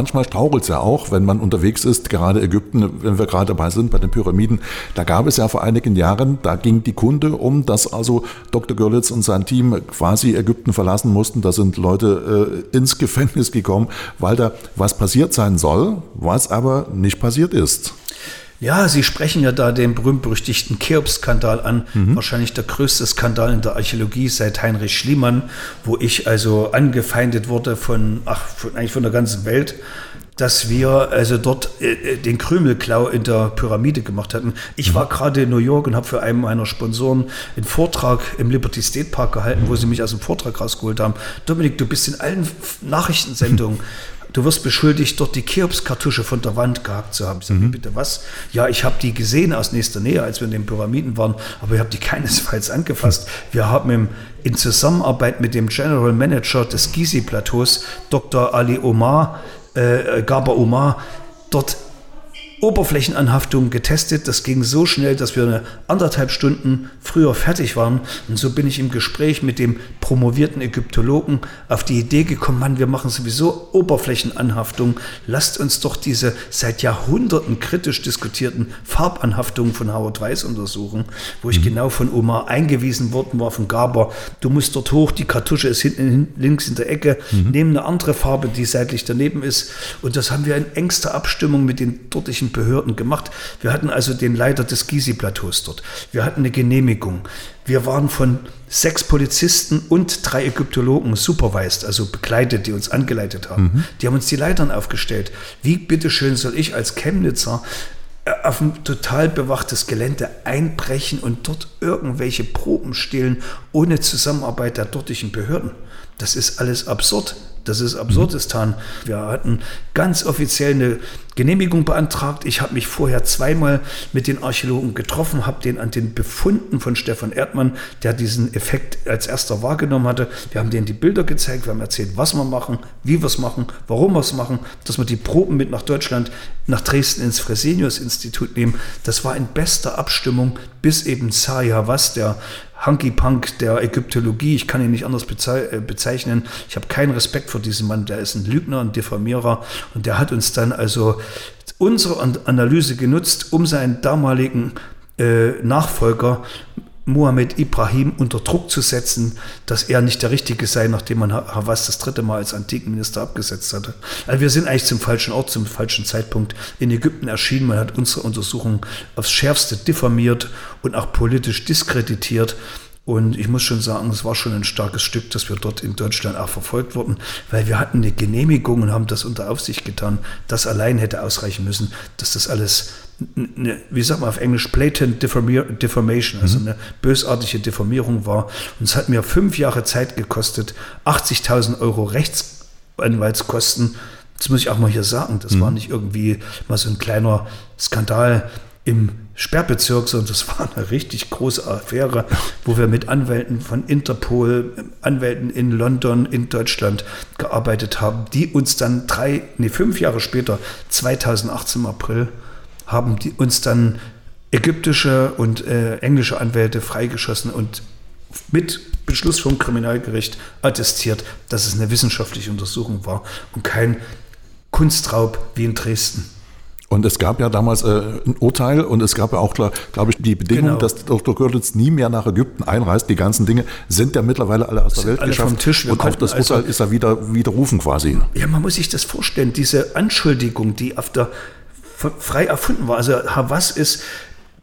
Manchmal strauchelt es ja auch, wenn man unterwegs ist, gerade Ägypten, wenn wir gerade dabei sind bei den Pyramiden. Da gab es ja vor einigen Jahren, da ging die Kunde um, dass also Dr. Görlitz und sein Team quasi Ägypten verlassen mussten. Da sind Leute äh, ins Gefängnis gekommen, weil da was passiert sein soll, was aber nicht passiert ist. Ja, Sie sprechen ja da den berühmt-berüchtigten Cheops-Skandal an. Mhm. Wahrscheinlich der größte Skandal in der Archäologie seit Heinrich Schliemann, wo ich also angefeindet wurde von, ach, von, eigentlich von der ganzen Welt, dass wir also dort äh, äh den Krümelklau in der Pyramide gemacht hatten. Ich mhm. war gerade in New York und habe für einen meiner Sponsoren einen Vortrag im Liberty State Park gehalten, wo sie mich aus dem Vortrag rausgeholt haben. Dominik, du bist in allen Nachrichtensendungen. du wirst beschuldigt, dort die Cheops-Kartusche von der Wand gehackt zu haben. Ich sage, mhm. bitte was? Ja, ich habe die gesehen aus nächster Nähe, als wir in den Pyramiden waren, aber ich habe die keinesfalls angefasst. Wir haben im, in Zusammenarbeit mit dem General Manager des Gizi-Plateaus, Dr. Ali Omar, äh, Gaba Omar, dort Oberflächenanhaftung getestet. Das ging so schnell, dass wir eine anderthalb Stunden früher fertig waren. Und so bin ich im Gespräch mit dem promovierten Ägyptologen auf die Idee gekommen, Mann, wir machen sowieso Oberflächenanhaftung. Lasst uns doch diese seit Jahrhunderten kritisch diskutierten Farbanhaftungen von Howard Weiss untersuchen, wo ich mhm. genau von Omar eingewiesen worden war, von Gaber. Du musst dort hoch, die Kartusche ist hinten links in der Ecke, mhm. nehmen eine andere Farbe, die seitlich daneben ist. Und das haben wir in engster Abstimmung mit den dortigen Behörden gemacht. Wir hatten also den Leiter des Gysi-Plateaus dort. Wir hatten eine Genehmigung. Wir waren von sechs Polizisten und drei Ägyptologen supervised, also begleitet, die uns angeleitet haben. Mhm. Die haben uns die Leitern aufgestellt. Wie bitteschön soll ich als Chemnitzer äh, auf ein total bewachtes Gelände einbrechen und dort irgendwelche Proben stehlen ohne Zusammenarbeit der dortigen Behörden? Das ist alles absurd. Das ist Absurdistan. Wir hatten ganz offiziell eine Genehmigung beantragt. Ich habe mich vorher zweimal mit den Archäologen getroffen, habe den an den Befunden von Stefan Erdmann, der diesen Effekt als erster wahrgenommen hatte, wir haben denen die Bilder gezeigt, wir haben erzählt, was wir machen, wie wir es machen, warum wir es machen, dass wir die Proben mit nach Deutschland, nach Dresden ins Fresenius-Institut nehmen. Das war in bester Abstimmung, bis eben Saya Was, der Hunky Punk der Ägyptologie, ich kann ihn nicht anders äh, bezeichnen. Ich habe keinen Respekt vor diesem Mann, der ist ein Lügner, ein Diffamierer und der hat uns dann also unsere Analyse genutzt, um seinen damaligen äh, Nachfolger Mohammed Ibrahim unter Druck zu setzen, dass er nicht der Richtige sei, nachdem man Havas das dritte Mal als Antikenminister abgesetzt hatte. Also wir sind eigentlich zum falschen Ort, zum falschen Zeitpunkt in Ägypten erschienen. Man hat unsere Untersuchung aufs Schärfste diffamiert und auch politisch diskreditiert. Und ich muss schon sagen, es war schon ein starkes Stück, dass wir dort in Deutschland auch verfolgt wurden, weil wir hatten eine Genehmigung und haben das unter Aufsicht getan. Das allein hätte ausreichen müssen, dass das alles, eine, wie sagt man auf Englisch, blatant Deformation, also mhm. eine bösartige Deformierung war. Und es hat mir fünf Jahre Zeit gekostet, 80.000 Euro Rechtsanwaltskosten. Das muss ich auch mal hier sagen. Das mhm. war nicht irgendwie mal so ein kleiner Skandal im Sperrbezirk, sondern das war eine richtig große Affäre, wo wir mit Anwälten von Interpol, Anwälten in London, in Deutschland gearbeitet haben, die uns dann drei, nee, fünf Jahre später, 2018 im April, haben die uns dann ägyptische und äh, englische Anwälte freigeschossen und mit Beschluss vom Kriminalgericht attestiert, dass es eine wissenschaftliche Untersuchung war und kein Kunstraub wie in Dresden. Und es gab ja damals äh, ein Urteil und es gab ja auch, glaube ich, die Bedingung, genau. dass Dr. Görlitz nie mehr nach Ägypten einreist. Die ganzen Dinge sind ja mittlerweile alle aus der Welt alle geschafft. Vom Tisch. Wir und auch das Urteil also, ist ja wieder widerrufen quasi. Ja, man muss sich das vorstellen, diese Anschuldigung, die auf der frei erfunden war. Also Havas ist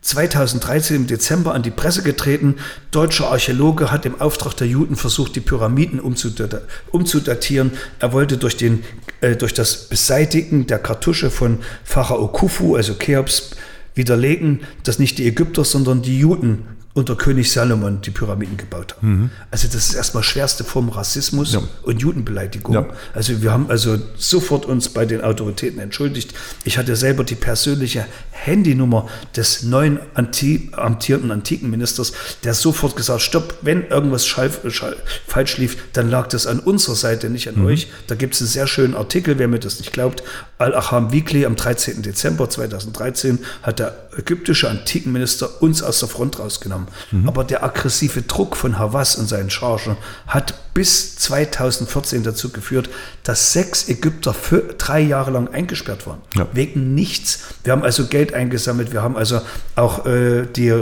2013 im Dezember an die Presse getreten. Deutscher Archäologe hat im Auftrag der Juden versucht, die Pyramiden umzudatieren. Er wollte durch, den, äh, durch das Beseitigen der Kartusche von Pharao Khufu, also Cheops, widerlegen, dass nicht die Ägypter, sondern die Juden unter König Salomon die Pyramiden gebaut haben. Mhm. Also das ist erstmal schwerste Form Rassismus ja. und Judenbeleidigung. Ja. Also wir haben also sofort uns bei den Autoritäten entschuldigt. Ich hatte selber die persönliche Handynummer des neuen Anti amtierenden Antikenministers, der sofort gesagt, stopp, wenn irgendwas schalf, schall, falsch lief, dann lag das an unserer Seite, nicht an mhm. euch. Da gibt es einen sehr schönen Artikel, wer mir das nicht glaubt. Al-Acham Weekly am 13. Dezember 2013 hat der ägyptische Antikenminister uns aus der Front rausgenommen. Mhm. Aber der aggressive Druck von Hawass und seinen Chargen hat bis 2014 dazu geführt, dass sechs Ägypter für drei Jahre lang eingesperrt waren. Ja. Wegen nichts. Wir haben also Geld eingesammelt, wir haben also auch äh, die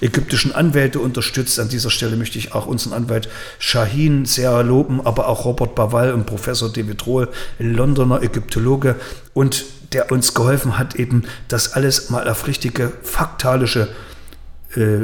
ägyptischen Anwälte unterstützt. An dieser Stelle möchte ich auch unseren Anwalt Shahin sehr loben, aber auch Robert Bawal und Professor David Rohl, ein Londoner Ägyptologe und der uns geholfen hat, eben das alles mal auf richtige faktalische äh,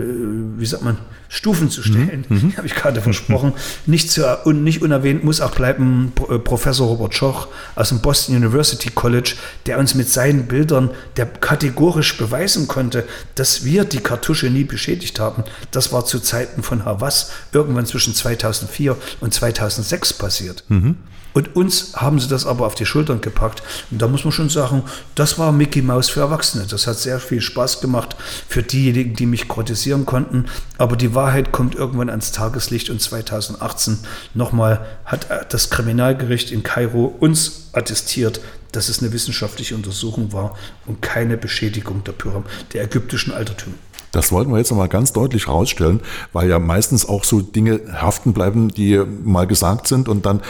wie sagt man, Stufen zu stellen, mhm. mhm. habe ich gerade versprochen. Nicht, zu, und nicht unerwähnt muss auch bleiben äh, Professor Robert Schoch aus dem Boston University College, der uns mit seinen Bildern, der kategorisch beweisen konnte, dass wir die Kartusche nie beschädigt haben. Das war zu Zeiten von Havas irgendwann zwischen 2004 und 2006 passiert. Mhm. Und uns haben sie das aber auf die Schultern gepackt. Und da muss man schon sagen, das war Mickey Mouse für Erwachsene. Das hat sehr viel Spaß gemacht für diejenigen, die mich kritisieren konnten. Aber die Wahrheit kommt irgendwann ans Tageslicht. Und 2018 nochmal hat das Kriminalgericht in Kairo uns attestiert, dass es eine wissenschaftliche Untersuchung war und keine Beschädigung der, Pyram der ägyptischen Altertümer. Das wollten wir jetzt nochmal ganz deutlich rausstellen, weil ja meistens auch so Dinge haften bleiben, die mal gesagt sind und dann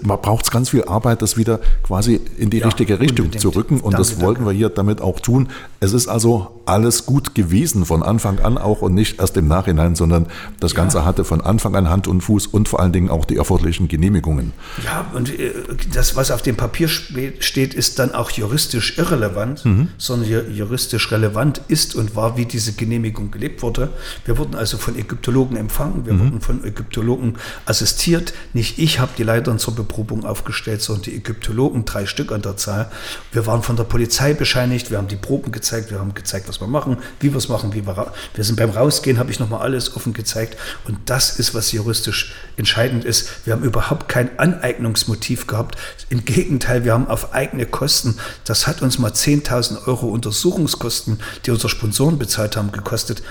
braucht es ganz viel Arbeit, das wieder quasi in die ja, richtige Richtung unbedingt. zu rücken und danke, das wollten danke. wir hier damit auch tun. Es ist also alles gut gewesen von Anfang an auch und nicht erst im Nachhinein, sondern das Ganze ja. hatte von Anfang an Hand und Fuß und vor allen Dingen auch die erforderlichen Genehmigungen. Ja, und äh, das, was auf dem Papier steht, ist dann auch juristisch irrelevant, mhm. sondern juristisch relevant ist und war, wie diese Genehmigung Genehmigung gelebt wurde. Wir wurden also von Ägyptologen empfangen, wir mhm. wurden von Ägyptologen assistiert. Nicht ich habe die Leitern zur Beprobung aufgestellt, sondern die Ägyptologen, drei Stück an der Zahl. Wir waren von der Polizei bescheinigt, wir haben die Proben gezeigt, wir haben gezeigt, was wir machen, wie wir es machen, wie wir, wir sind beim Rausgehen, habe ich nochmal alles offen gezeigt. Und das ist, was juristisch entscheidend ist. Wir haben überhaupt kein Aneignungsmotiv gehabt. Im Gegenteil, wir haben auf eigene Kosten, das hat uns mal 10.000 Euro Untersuchungskosten, die unsere Sponsoren bezahlt haben, gekostet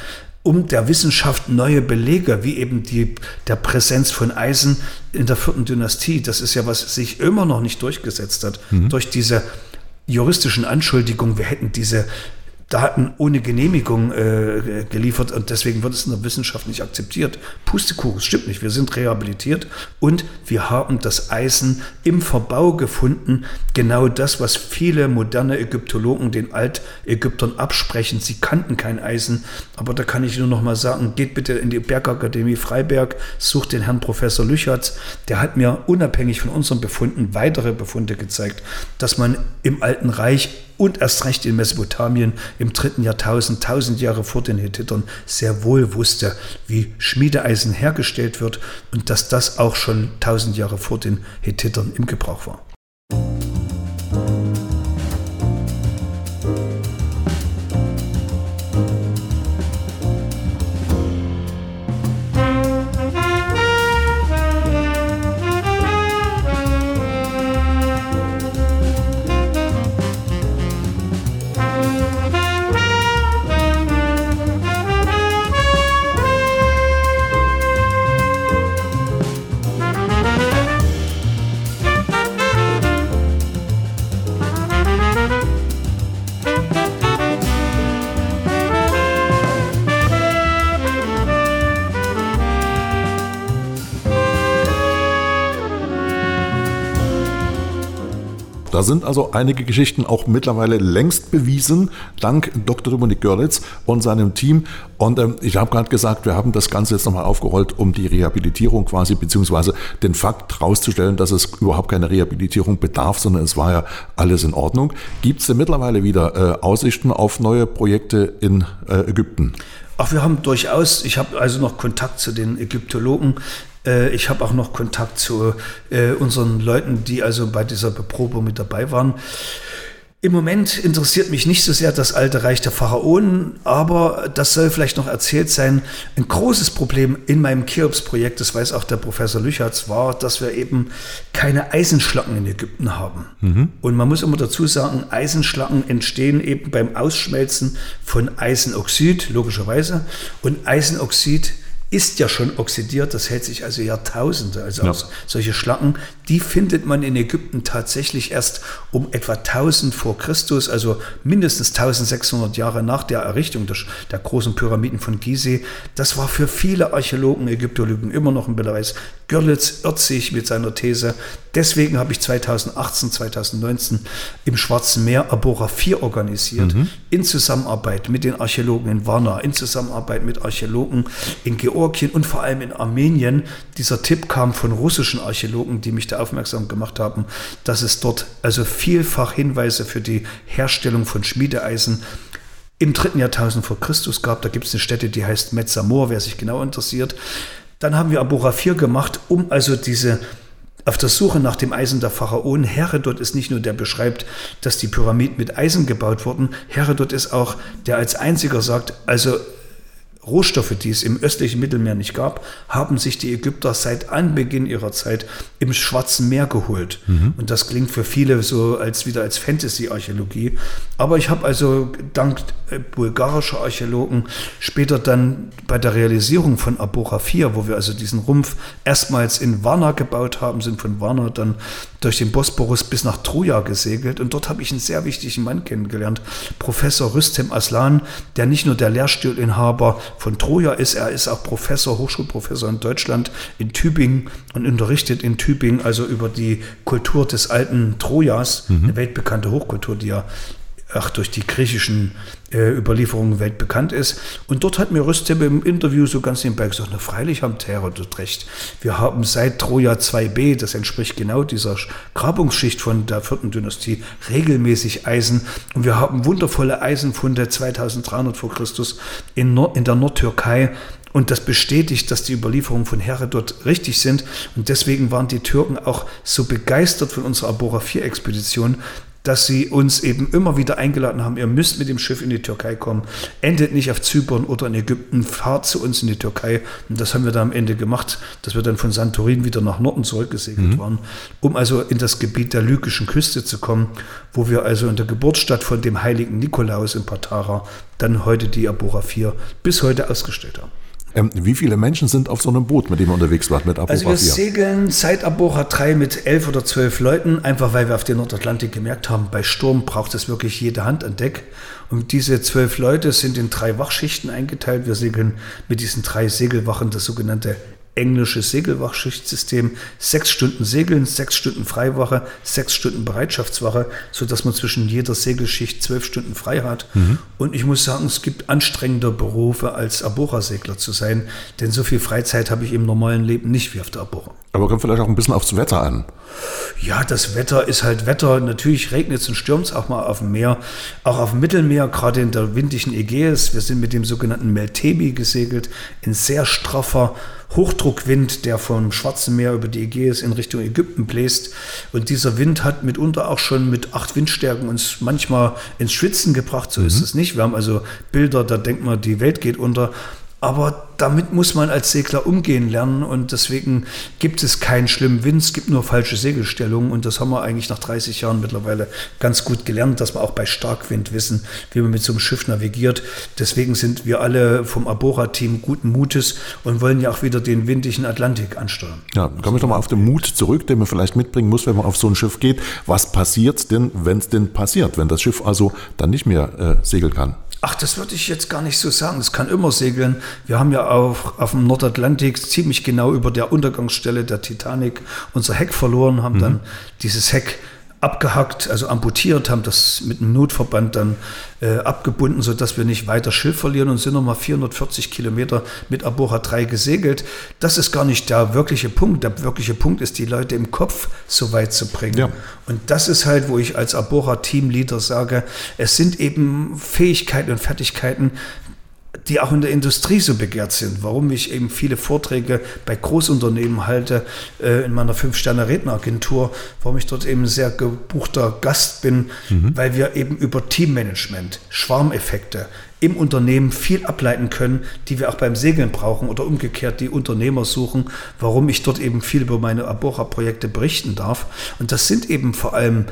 um der Wissenschaft neue Belege, wie eben die, der Präsenz von Eisen in der vierten Dynastie, das ist ja, was sich immer noch nicht durchgesetzt hat, mhm. durch diese juristischen Anschuldigungen, wir hätten diese Daten ohne Genehmigung äh, geliefert und deswegen wird es in der Wissenschaft nicht akzeptiert. Pustekuchen, stimmt nicht. Wir sind rehabilitiert und wir haben das Eisen im Verbau gefunden. Genau das, was viele moderne Ägyptologen den Altägyptern absprechen. Sie kannten kein Eisen, aber da kann ich nur noch mal sagen, geht bitte in die Bergakademie Freiberg, sucht den Herrn Professor Lüchertz. Der hat mir unabhängig von unseren Befunden weitere Befunde gezeigt, dass man im Alten Reich und erst recht in Mesopotamien im dritten Jahrtausend, tausend Jahre vor den Hethitern, sehr wohl wusste, wie Schmiedeeisen hergestellt wird und dass das auch schon tausend Jahre vor den Hethitern im Gebrauch war. Da sind also einige Geschichten auch mittlerweile längst bewiesen, dank Dr. Dominik Görlitz und seinem Team. Und ähm, ich habe gerade gesagt, wir haben das Ganze jetzt nochmal aufgerollt, um die Rehabilitierung quasi, beziehungsweise den Fakt herauszustellen, dass es überhaupt keine Rehabilitierung bedarf, sondern es war ja alles in Ordnung. Gibt es denn mittlerweile wieder äh, Aussichten auf neue Projekte in äh, Ägypten? Ach, wir haben durchaus, ich habe also noch Kontakt zu den Ägyptologen. Äh, ich habe auch noch Kontakt zu äh, unseren Leuten, die also bei dieser Beprobung mit dabei waren. Im Moment interessiert mich nicht so sehr das alte Reich der Pharaonen, aber das soll vielleicht noch erzählt sein. Ein großes Problem in meinem Cheops-Projekt, das weiß auch der Professor Lüchertz, war, dass wir eben keine Eisenschlacken in Ägypten haben. Mhm. Und man muss immer dazu sagen, Eisenschlacken entstehen eben beim Ausschmelzen von Eisenoxid, logischerweise. Und Eisenoxid ist ja schon oxidiert, das hält sich also Jahrtausende. Also ja. solche Schlacken, die findet man in Ägypten tatsächlich erst um etwa 1000 vor Christus, also mindestens 1600 Jahre nach der Errichtung der, der großen Pyramiden von Gizeh. Das war für viele Archäologen, Ägyptologen immer noch ein Beweis. Görlitz irrt sich mit seiner These. Deswegen habe ich 2018, 2019 im Schwarzen Meer Abora 4 organisiert, mhm. in Zusammenarbeit mit den Archäologen in Varna, in Zusammenarbeit mit Archäologen in Georgien und vor allem in Armenien. Dieser Tipp kam von russischen Archäologen, die mich da aufmerksam gemacht haben, dass es dort also vielfach Hinweise für die Herstellung von Schmiedeeisen im dritten Jahrtausend vor Christus gab. Da gibt es eine Stätte, die heißt Metzamor, wer sich genau interessiert. Dann haben wir Abora 4 gemacht, um also diese auf der Suche nach dem Eisen der Pharaonen. Herodot ist nicht nur der beschreibt, dass die Pyramiden mit Eisen gebaut wurden. Herodot ist auch der als einziger sagt, also Rohstoffe, die es im östlichen Mittelmeer nicht gab, haben sich die Ägypter seit Anbeginn ihrer Zeit im Schwarzen Meer geholt. Mhm. Und das klingt für viele so als wieder als Fantasy-Archäologie. Aber ich habe also dank äh, bulgarischer Archäologen später dann bei der Realisierung von Abora 4, wo wir also diesen Rumpf erstmals in Varna gebaut haben, sind von Varna dann durch den Bosporus bis nach Troja gesegelt. Und dort habe ich einen sehr wichtigen Mann kennengelernt, Professor Rüstem Aslan, der nicht nur der Lehrstuhlinhaber von Troja ist, er ist auch Professor, Hochschulprofessor in Deutschland, in Tübingen und unterrichtet in Tübingen also über die Kultur des alten Trojas, mhm. eine weltbekannte Hochkultur, die ja auch durch die griechischen äh, Überlieferungen weltbekannt ist. Und dort hat mir Rüstem im Interview so ganz nebenbei gesagt, na freilich haben Herodot recht. Wir haben seit Troja 2b, das entspricht genau dieser Grabungsschicht von der vierten Dynastie, regelmäßig Eisen. Und wir haben wundervolle Eisenfunde 2300 vor Christus in, Nord in der Nordtürkei. Und das bestätigt, dass die Überlieferungen von Herodot richtig sind. Und deswegen waren die Türken auch so begeistert von unserer Abora 4 Expedition, dass sie uns eben immer wieder eingeladen haben, ihr müsst mit dem Schiff in die Türkei kommen, endet nicht auf Zypern oder in Ägypten, fahrt zu uns in die Türkei. Und das haben wir da am Ende gemacht, dass wir dann von Santorin wieder nach Norden zurückgesegelt mhm. waren, um also in das Gebiet der lykischen Küste zu kommen, wo wir also in der Geburtsstadt von dem heiligen Nikolaus in Patara dann heute die Abora 4 bis heute ausgestellt haben. Ähm, wie viele Menschen sind auf so einem Boot, mit dem ihr unterwegs wart, mit Abora Also wir 4? segeln seit Abora 3 mit elf oder zwölf Leuten, einfach weil wir auf den Nordatlantik gemerkt haben, bei Sturm braucht es wirklich jede Hand an Deck. Und diese zwölf Leute sind in drei Wachschichten eingeteilt. Wir segeln mit diesen drei Segelwachen das sogenannte englisches Segelwachschichtsystem, sechs Stunden Segeln, sechs Stunden Freiwache, sechs Stunden Bereitschaftswache, sodass man zwischen jeder Segelschicht zwölf Stunden frei hat. Mhm. Und ich muss sagen, es gibt anstrengender Berufe als Abora-Segler zu sein, denn so viel Freizeit habe ich im normalen Leben nicht wie auf der Abora. Aber kommt vielleicht auch ein bisschen aufs Wetter an. Ja, das Wetter ist halt Wetter. Natürlich regnet es und stürmt es auch mal auf dem Meer. Auch auf dem Mittelmeer, gerade in der windigen Ägäis. Wir sind mit dem sogenannten Meltebi gesegelt, in sehr straffer Hochdruckwind, der vom Schwarzen Meer über die Ägäis in Richtung Ägypten bläst. Und dieser Wind hat mitunter auch schon mit acht Windstärken uns manchmal ins Schwitzen gebracht. So mhm. ist es nicht. Wir haben also Bilder, da denkt man, die Welt geht unter. Aber damit muss man als Segler umgehen lernen und deswegen gibt es keinen schlimmen Wind, es gibt nur falsche Segelstellungen und das haben wir eigentlich nach 30 Jahren mittlerweile ganz gut gelernt, dass wir auch bei Starkwind wissen, wie man mit so einem Schiff navigiert. Deswegen sind wir alle vom Abora-Team guten Mutes und wollen ja auch wieder den windigen Atlantik ansteuern. Ja, komme ich nochmal auf den Mut zurück, den man vielleicht mitbringen muss, wenn man auf so ein Schiff geht. Was passiert denn, wenn es denn passiert, wenn das Schiff also dann nicht mehr äh, segeln kann? Ach, das würde ich jetzt gar nicht so sagen. Es kann immer segeln. Wir haben ja auch auf dem Nordatlantik ziemlich genau über der Untergangsstelle der Titanic unser Heck verloren, haben mhm. dann dieses Heck abgehackt, also amputiert, haben das mit einem Notverband dann äh, abgebunden, sodass wir nicht weiter Schiff verlieren und sind nochmal 440 Kilometer mit Abora 3 gesegelt. Das ist gar nicht der wirkliche Punkt. Der wirkliche Punkt ist, die Leute im Kopf so weit zu bringen. Ja. Und das ist halt, wo ich als Abora Teamleader sage, es sind eben Fähigkeiten und Fertigkeiten, die auch in der Industrie so begehrt sind. Warum ich eben viele Vorträge bei Großunternehmen halte, äh, in meiner Fünf-Sterne-Redneragentur, warum ich dort eben sehr gebuchter Gast bin, mhm. weil wir eben über Teammanagement, Schwarmeffekte im Unternehmen viel ableiten können, die wir auch beim Segeln brauchen oder umgekehrt die Unternehmer suchen, warum ich dort eben viel über meine Abora-Projekte berichten darf. Und das sind eben vor allem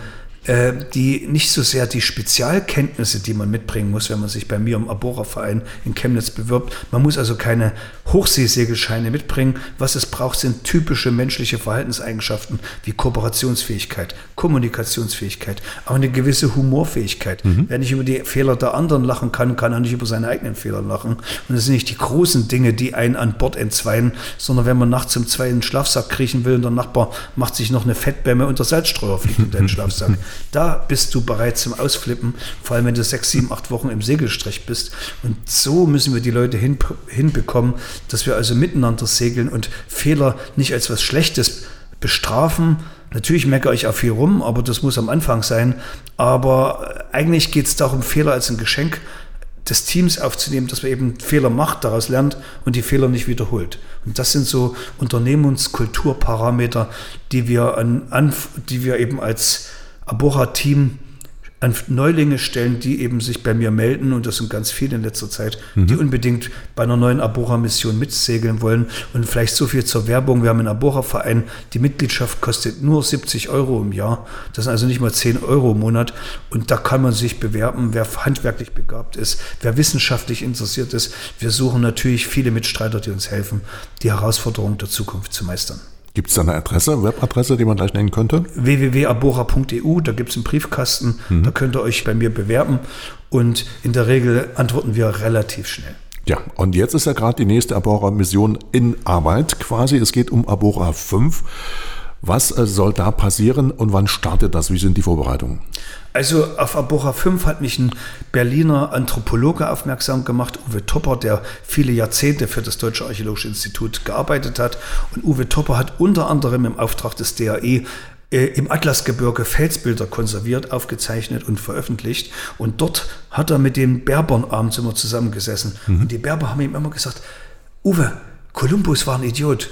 die nicht so sehr die Spezialkenntnisse, die man mitbringen muss, wenn man sich bei mir im Abora-Verein in Chemnitz bewirbt. Man muss also keine Hochseesegelscheine mitbringen. Was es braucht, sind typische menschliche Verhaltenseigenschaften wie Kooperationsfähigkeit, Kommunikationsfähigkeit, auch eine gewisse Humorfähigkeit. Mhm. Wer nicht über die Fehler der anderen lachen kann, kann auch nicht über seine eigenen Fehler lachen. Und es sind nicht die großen Dinge, die einen an Bord entzweien, sondern wenn man nachts im zweiten Schlafsack kriechen will und der Nachbar macht sich noch eine Fettbämme und der Salzstreuer fliegt in den Schlafsack. Da bist du bereit zum Ausflippen, vor allem wenn du sechs, sieben, acht Wochen im Segelstrich bist. Und so müssen wir die Leute hin, hinbekommen, dass wir also miteinander segeln und Fehler nicht als was Schlechtes bestrafen. Natürlich meckere ich auch viel rum, aber das muss am Anfang sein. Aber eigentlich geht es darum, Fehler als ein Geschenk des Teams aufzunehmen, dass man eben Fehler macht, daraus lernt und die Fehler nicht wiederholt. Und das sind so Unternehmenskulturparameter, die wir, an, an, die wir eben als Abora-Team an Neulinge stellen, die eben sich bei mir melden, und das sind ganz viele in letzter Zeit, mhm. die unbedingt bei einer neuen Abora-Mission mitsegeln wollen. Und vielleicht so viel zur Werbung. Wir haben einen Abora-Verein, die Mitgliedschaft kostet nur 70 Euro im Jahr. Das sind also nicht mal 10 Euro im Monat. Und da kann man sich bewerben, wer handwerklich begabt ist, wer wissenschaftlich interessiert ist. Wir suchen natürlich viele Mitstreiter, die uns helfen, die Herausforderungen der Zukunft zu meistern. Gibt es da eine Adresse, Webadresse, die man gleich nennen könnte? www.abora.eu, da gibt es einen Briefkasten, mhm. da könnt ihr euch bei mir bewerben und in der Regel antworten wir relativ schnell. Ja, und jetzt ist ja gerade die nächste Abora-Mission in Arbeit quasi. Es geht um Abora 5. Was äh, soll da passieren und wann startet das? Wie sind die Vorbereitungen? Also auf Abora 5 hat mich ein Berliner Anthropologe aufmerksam gemacht, Uwe Topper, der viele Jahrzehnte für das Deutsche Archäologische Institut gearbeitet hat. Und Uwe Topper hat unter anderem im Auftrag des DAE äh, im Atlasgebirge Felsbilder konserviert, aufgezeichnet und veröffentlicht. Und dort hat er mit den Berbern abends immer zusammengesessen. Mhm. Und die Berber haben ihm immer gesagt, Uwe, Kolumbus war ein Idiot.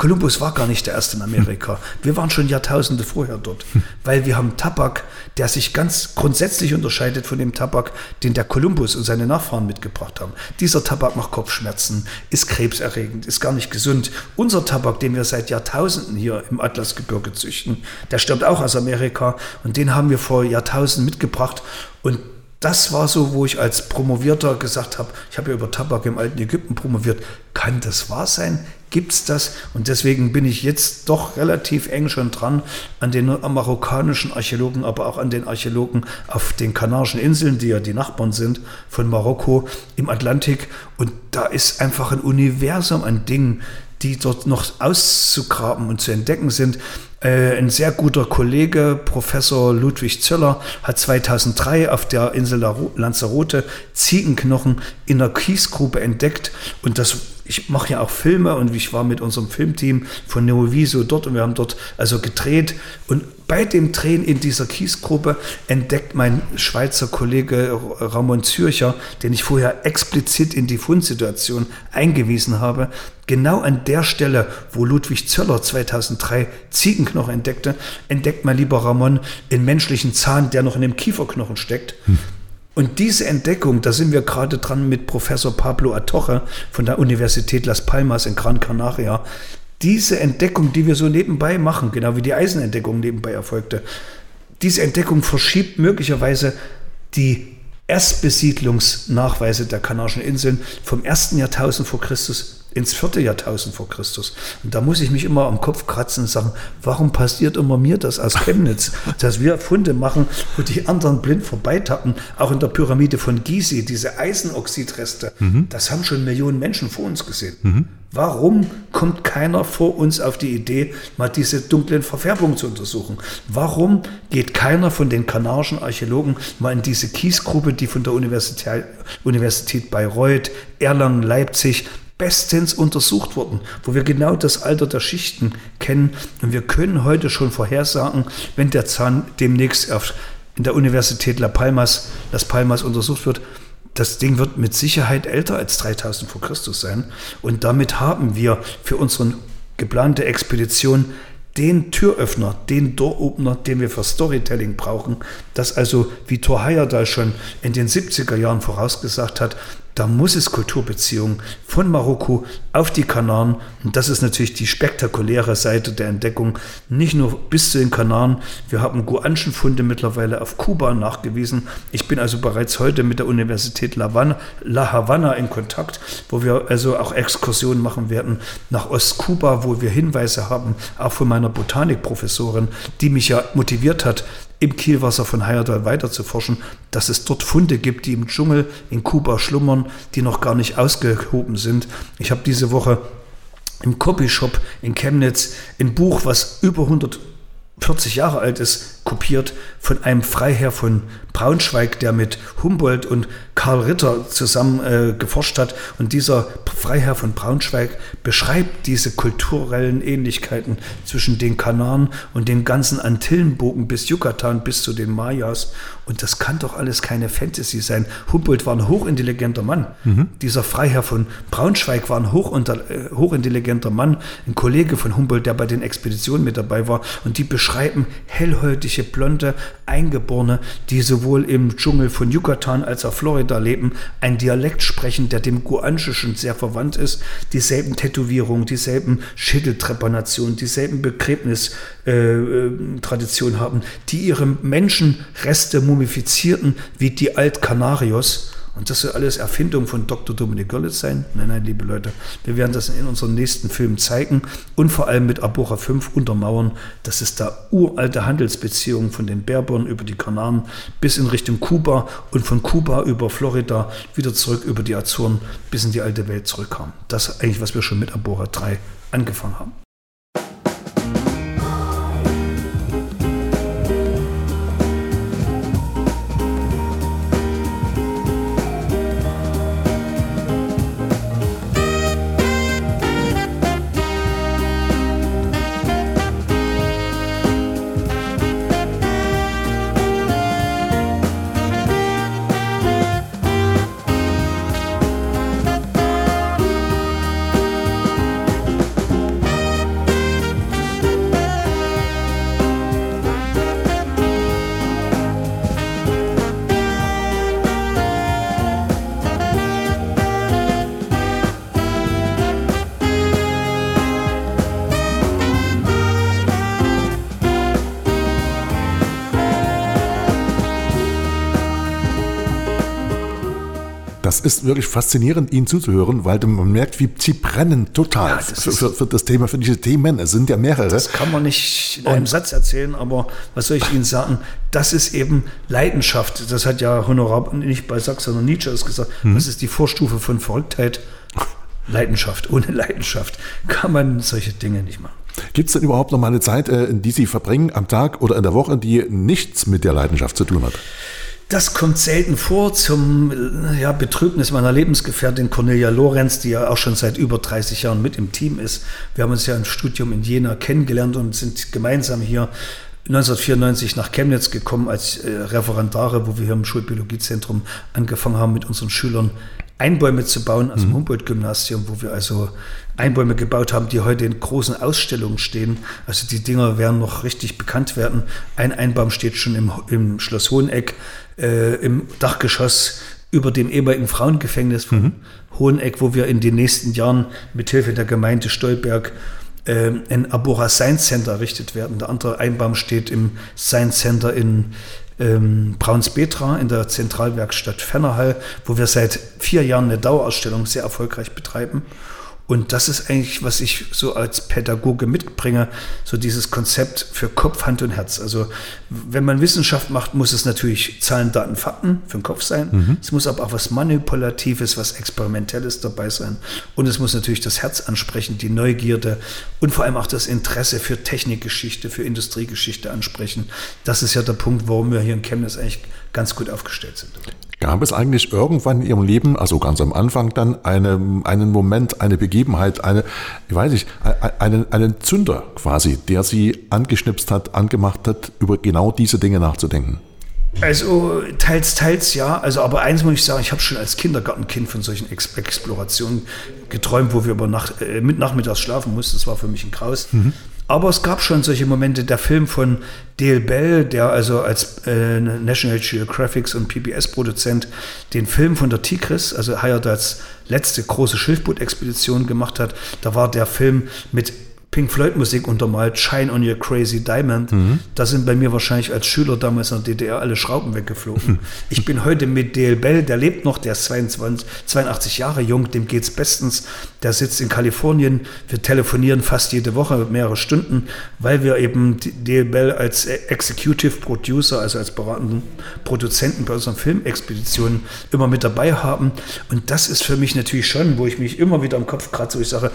Kolumbus war gar nicht der erste in Amerika. Wir waren schon Jahrtausende vorher dort, weil wir haben Tabak, der sich ganz grundsätzlich unterscheidet von dem Tabak, den der Kolumbus und seine Nachfahren mitgebracht haben. Dieser Tabak macht Kopfschmerzen, ist krebserregend, ist gar nicht gesund. Unser Tabak, den wir seit Jahrtausenden hier im Atlasgebirge züchten, der stammt auch aus Amerika und den haben wir vor Jahrtausenden mitgebracht und das war so, wo ich als Promovierter gesagt habe, ich habe ja über Tabak im alten Ägypten promoviert, kann das wahr sein? Gibt es das? Und deswegen bin ich jetzt doch relativ eng schon dran an den marokkanischen Archäologen, aber auch an den Archäologen auf den Kanarischen Inseln, die ja die Nachbarn sind von Marokko im Atlantik. Und da ist einfach ein Universum an Dingen, die dort noch auszugraben und zu entdecken sind. Äh, ein sehr guter Kollege, Professor Ludwig Zöller, hat 2003 auf der Insel Lanzarote Ziegenknochen in der Kiesgrube entdeckt und das ich mache ja auch Filme und ich war mit unserem Filmteam von Neoviso dort und wir haben dort also gedreht und bei dem Drehen in dieser Kiesgruppe entdeckt mein Schweizer Kollege Ramon Zürcher, den ich vorher explizit in die Fundsituation eingewiesen habe, genau an der Stelle, wo Ludwig Zöller 2003 Ziegenknochen entdeckte, entdeckt mein lieber Ramon einen menschlichen Zahn, der noch in dem Kieferknochen steckt. Hm. Und diese Entdeckung, da sind wir gerade dran mit Professor Pablo Atoche von der Universität Las Palmas in Gran Canaria. Diese Entdeckung, die wir so nebenbei machen, genau wie die Eisenentdeckung nebenbei erfolgte, diese Entdeckung verschiebt möglicherweise die Erstbesiedlungsnachweise der Kanarischen Inseln vom ersten Jahrtausend vor Christus ins vierte Jahrtausend vor Christus. Und da muss ich mich immer am Kopf kratzen und sagen, warum passiert immer mir das aus Chemnitz, dass wir Funde machen, wo die anderen blind vorbeitappen, auch in der Pyramide von Gizeh, diese Eisenoxidreste, mhm. das haben schon Millionen Menschen vor uns gesehen. Mhm. Warum kommt keiner vor uns auf die Idee, mal diese dunklen Verfärbungen zu untersuchen? Warum geht keiner von den kanarischen Archäologen mal in diese Kiesgrube, die von der Universität, Universität Bayreuth, Erlangen, Leipzig bestens untersucht worden, wo wir genau das Alter der Schichten kennen. Und wir können heute schon vorhersagen, wenn der Zahn demnächst in der Universität La Palmas, Las Palmas untersucht wird, das Ding wird mit Sicherheit älter als 3000 vor Christus sein. Und damit haben wir für unsere geplante Expedition den Türöffner, den Door-Opener, den wir für Storytelling brauchen, das also, wie Thor Heyerdahl schon in den 70er Jahren vorausgesagt hat, da muss es Kulturbeziehungen von Marokko auf die Kanaren, und das ist natürlich die spektakuläre Seite der Entdeckung, nicht nur bis zu den Kanaren, wir haben Guanchen-Funde mittlerweile auf Kuba nachgewiesen. Ich bin also bereits heute mit der Universität La, Havana, La Havana in Kontakt, wo wir also auch Exkursionen machen werden nach Ostkuba, wo wir Hinweise haben, auch von meiner Botanikprofessorin, die mich ja motiviert hat, im Kielwasser von Heyerdahl weiter zu forschen, dass es dort Funde gibt, die im Dschungel in Kuba schlummern, die noch gar nicht ausgehoben sind. Ich habe diese Woche im Copyshop in Chemnitz ein Buch, was über 140 Jahre alt ist, kopiert von einem Freiherr von Braunschweig, der mit Humboldt und Karl Ritter zusammen äh, geforscht hat. Und dieser Freiherr von Braunschweig beschreibt diese kulturellen Ähnlichkeiten zwischen den Kanaren und den ganzen Antillenbogen bis Yucatan, bis zu den Mayas. Und das kann doch alles keine Fantasy sein. Humboldt war ein hochintelligenter Mann. Mhm. Dieser Freiherr von Braunschweig war ein hochunter, äh, hochintelligenter Mann, ein Kollege von Humboldt, der bei den Expeditionen mit dabei war. Und die beschreiben hellhäutige, blonde Eingeborene, die sowohl im Dschungel von Yucatan als auch Florida leben, ein Dialekt sprechen, der dem Guanchischen sehr verwandt ist, dieselben Tätowierungen, dieselben Schädeltrepanationen, dieselben Begräbnistraditionen äh, haben, die ihre Menschenreste mumifizierten wie die Altkanarios und das soll alles Erfindung von Dr. Dominik Görlitz sein? Nein, nein, liebe Leute, wir werden das in unseren nächsten Filmen zeigen und vor allem mit Abora 5 untermauern, dass es da uralte Handelsbeziehungen von den Berbern über die Kanaren bis in Richtung Kuba und von Kuba über Florida wieder zurück über die Azoren bis in die alte Welt zurückkamen. Das ist eigentlich, was wir schon mit Abora 3 angefangen haben. Das ist wirklich faszinierend, Ihnen zuzuhören, weil man merkt, wie Sie brennen total Ja, das für, ist- für, für das Thema, für diese Themen. Es sind ja mehrere. Das kann man nicht in einem Satz erzählen, aber was soll ich Ihnen sagen? Das ist eben Leidenschaft. Das hat ja Honorar nicht bei Sachs, sondern Nietzsche es gesagt. Das ist die Vorstufe von Verrücktheit. Leidenschaft. Ohne Leidenschaft kann man solche Dinge nicht machen. Gibt es denn überhaupt noch mal eine Zeit, äh, die Sie verbringen am Tag oder in der Woche, die nichts mit der Leidenschaft zu tun hat? Das kommt selten vor zum äh, ja, Betrübnis meiner Lebensgefährtin Cornelia Lorenz, die ja auch schon seit über 30 Jahren mit im Team ist. Wir haben uns ja im Studium in Jena kennengelernt und sind gemeinsam hier 1994 nach Chemnitz gekommen als äh, Referendare, wo wir hier im Schulbiologiezentrum angefangen haben, mit unseren Schülern Einbäume zu bauen, also im Humboldt-Gymnasium, wo wir also Einbäume gebaut haben, die heute in großen Ausstellungen stehen. Also die Dinger werden noch richtig bekannt werden. Ein Einbaum steht schon im, im Schloss Hoheneck, äh, im Dachgeschoss über dem ehemaligen Frauengefängnis von Hoheneck, wo wir in den nächsten Jahren mithilfe der Gemeinde Stolberg äh, ein Abora Science Center errichtet werden. Der andere Einbaum steht im Science Center in ähm, Braunsbetra in der Zentralwerkstatt Fennerhall, wo wir seit vier Jahren eine Dauerausstellung sehr erfolgreich betreiben. Und das ist eigentlich, was ich so als Pädagoge mitbringe, so dieses Konzept für Kopf, Hand und Herz. Also wenn man Wissenschaft macht, muss es natürlich Zahlen, Daten, Fakten für den Kopf sein. Es muss aber auch was Manipulatives, was Experimentelles dabei sein. Und es muss natürlich das Herz ansprechen, die Neugierde und vor allem auch das Interesse für Technikgeschichte, für Industriegeschichte ansprechen. Das ist ja der Punkt, warum wir hier in Chemnitz eigentlich ganz gut aufgestellt sind. Gab es eigentlich irgendwann in Ihrem Leben, also ganz am Anfang dann, eine, einen Moment, eine Begebenheit, eine, ich weiß nicht, ein- einen, einen Zünder quasi, der Sie angeschnipst hat, angemacht hat, über genau diese Dinge nachzudenken? Also teils, teils ja. Also aber eins muss ich sagen, ich habe schon als Kindergartenkind von solchen Ex Explorationen geträumt, wo wir über Nacht, äh, mit nachmittags schlafen mussten. Das war für mich ein Graus. Aber es gab schon solche Momente. Der Film von Dale Bell, der also als äh, National Geographic und PBS-Produzent den Film von der Tigris, also Hired als letzte große Schilfboot-Expedition gemacht hat, da war der Film mit Pink Floyd Musik untermalt, Shine on Your Crazy Diamond. Da sind bei mir wahrscheinlich als Schüler damals in der DDR alle Schrauben weggeflogen. Ich bin heute mit DL Bell, der lebt noch, der ist 22, 82 Jahre jung, dem geht's bestens. Der sitzt in Kalifornien. Wir telefonieren fast jede Woche mehrere Stunden, weil wir eben DL Bell als Executive Producer, also als beratenden Produzenten bei unseren Filmexpeditionen immer mit dabei haben. Und das ist für mich natürlich schon, wo ich mich immer wieder am Kopf kratze, wo ich sage,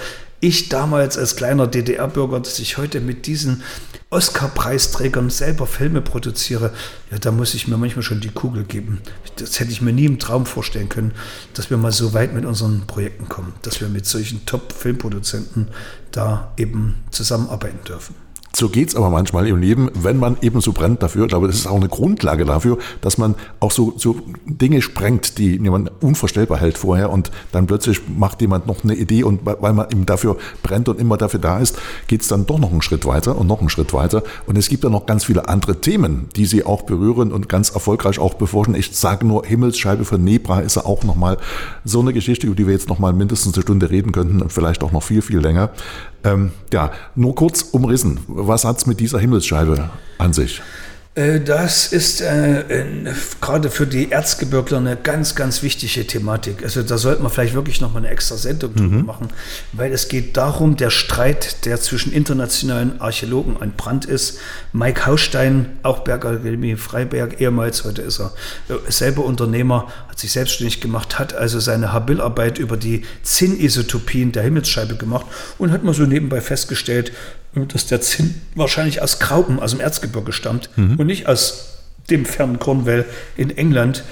ich damals als kleiner DDR-Bürger, dass ich heute mit diesen Oscar-Preisträgern selber Filme produziere, ja, da muss ich mir manchmal schon die Kugel geben. Das hätte ich mir nie im Traum vorstellen können, dass wir mal so weit mit unseren Projekten kommen, dass wir mit solchen Top-Filmproduzenten da eben zusammenarbeiten dürfen. So geht's aber manchmal im Leben, wenn man eben so brennt dafür. Ich glaube, das ist auch eine Grundlage dafür, dass man auch so, so Dinge sprengt, die jemand unvorstellbar hält vorher und dann plötzlich macht jemand noch eine Idee und weil man eben dafür brennt und immer dafür da ist, geht's dann doch noch einen Schritt weiter und noch einen Schritt weiter. Und es gibt ja noch ganz viele andere Themen, die sie auch berühren und ganz erfolgreich auch beforschen. Ich sage nur, Himmelsscheibe von Nebra ist ja auch nochmal so eine Geschichte, über die wir jetzt nochmal mindestens eine Stunde reden könnten und vielleicht auch noch viel, viel länger. Ähm, ja, nur kurz umrissen. Was hat's mit dieser Himmelsscheibe an sich? Äh, Das ist äh, gerade für die Erzgebirgler eine ganz, ganz wichtige Thematik. Also da sollte man vielleicht wirklich noch mal eine extra Sendung drüber machen, weil es geht darum, der Streit, der zwischen internationalen Archäologen ein Brand ist. Mike Haustein, auch Bergakademie Freiberg, ehemals, heute ist er äh, selber Unternehmer, hat sich selbstständig gemacht, hat also seine Habil-Arbeit über die Zinnisotopien der Himmelsscheibe gemacht und hat mal so nebenbei festgestellt, dass der Zinn wahrscheinlich aus Graupen, aus dem Erzgebirge stammt und nicht aus dem fernen Cornwall in England.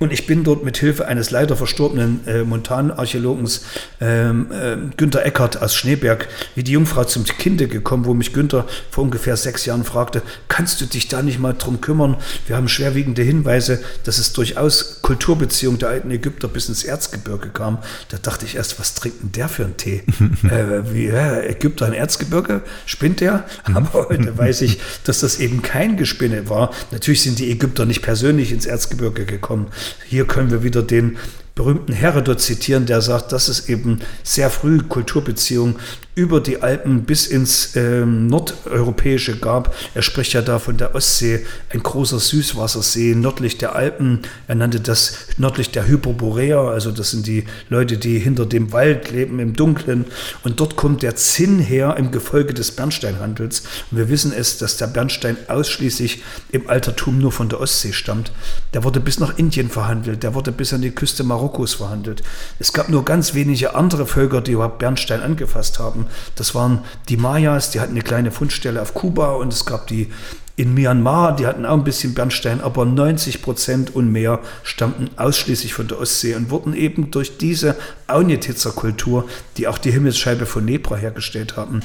Und ich bin dort mit Hilfe eines leider verstorbenen äh, Montanarchäologens ähm, äh, Günther Eckert aus Schneeberg wie die Jungfrau zum Kinde gekommen, wo mich Günther vor ungefähr sechs Jahren fragte, kannst du dich da nicht mal drum kümmern? Wir haben schwerwiegende Hinweise, dass es durchaus Kulturbeziehungen der alten Ägypter bis ins Erzgebirge kam. Da dachte ich erst, was trinkt denn der für einen Tee? äh, wie, ja, Ägypter ein Erzgebirge? Spinnt der? Aber heute weiß ich, dass das eben kein Gespinne war. Natürlich sind die Ägypter nicht persönlich ins Erzgebirge gekommen. Hier können wir wieder den berühmten Herodot zitieren, der sagt, dass es eben sehr früh Kulturbeziehungen über die Alpen bis ins ähm, nordeuropäische gab. Er spricht ja da von der Ostsee, ein großer Süßwassersee nördlich der Alpen. Er nannte das nördlich der Hyperborea, also das sind die Leute, die hinter dem Wald leben im Dunkeln. Und dort kommt der Zinn her im Gefolge des Bernsteinhandels. Und wir wissen es, dass der Bernstein ausschließlich im Altertum nur von der Ostsee stammt. Der wurde bis nach Indien verhandelt, der wurde bis an die Küste Marokkos verhandelt. Es gab nur ganz wenige andere Völker, die überhaupt Bernstein angefasst haben. Das waren die Mayas, die hatten eine kleine Fundstelle auf Kuba und es gab die in Myanmar, die hatten auch ein bisschen Bernstein, aber 90 Prozent und mehr stammten ausschließlich von der Ostsee und wurden eben durch diese Aunjetitzer-Kultur, die auch die Himmelsscheibe von Nebra hergestellt haben,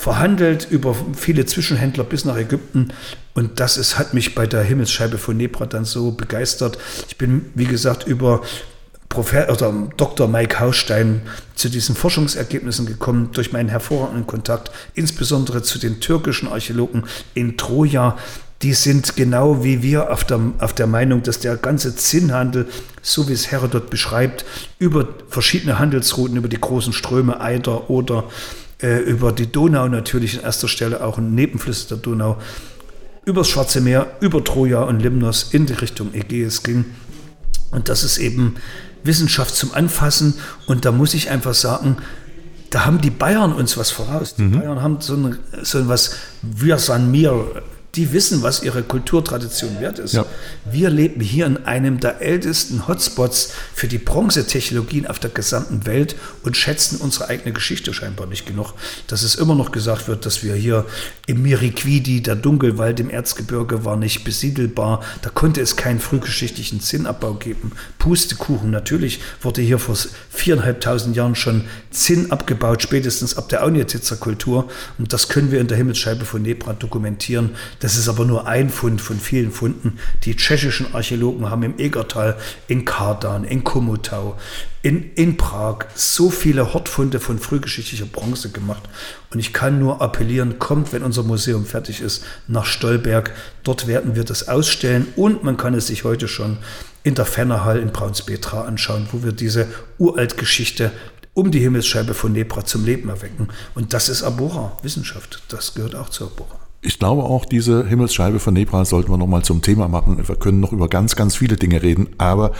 verhandelt über viele Zwischenhändler bis nach Ägypten. Und das ist, hat mich bei der Himmelsscheibe von Nebra dann so begeistert. Ich bin, wie gesagt, über Professor oder Dr. Mike Hausstein zu diesen Forschungsergebnissen gekommen durch meinen hervorragenden Kontakt, insbesondere zu den türkischen Archäologen in Troja. Die sind genau wie wir auf der, auf der Meinung, dass der ganze Zinnhandel, so wie es Herodot beschreibt, über verschiedene Handelsrouten, über die großen Ströme Eider oder äh, über die Donau natürlich in erster Stelle, auch in Nebenflüsse der Donau, übers Schwarze Meer, über Troja und Limnos in die Richtung Ägäis ging. Und das ist eben Wissenschaft zum Anfassen. Und da muss ich einfach sagen, da haben die Bayern uns was voraus. Die mhm. Bayern haben so, ein, so was, wir san mir die wissen, was ihre Kulturtradition wert ist. Ja. Wir leben hier in einem der ältesten Hotspots für die Bronzetechnologien auf der gesamten Welt und schätzen unsere eigene Geschichte scheinbar nicht genug. Dass es immer noch gesagt wird, dass wir hier im Miriquidi, der Dunkelwald im Erzgebirge war nicht besiedelbar. Da konnte es keinen frühgeschichtlichen Zinnabbau geben. Pustekuchen, natürlich wurde hier vor viereinhalbtausend Jahren schon Zinn abgebaut, spätestens ab der Aunjetitzer Kultur. Und das können wir in der Himmelsscheibe von Nebra dokumentieren das ist aber nur ein Fund von vielen Funden. Die tschechischen Archäologen haben im Egertal, in Kardan, in Komotau, in, in Prag so viele Hortfunde von frühgeschichtlicher Bronze gemacht. Und ich kann nur appellieren, kommt, wenn unser Museum fertig ist, nach Stolberg. Dort werden wir das ausstellen und man kann es sich heute schon in der Fennerhall in Braunspetra anschauen, wo wir diese Uraltgeschichte um die Himmelsscheibe von Nebra zum Leben erwecken. Und das ist Abora, Wissenschaft. Das gehört auch zu Abora. Ich glaube auch, diese Himmelsscheibe von Nebra sollten wir nochmal zum Thema machen. Wir können noch über ganz, ganz viele Dinge reden, aber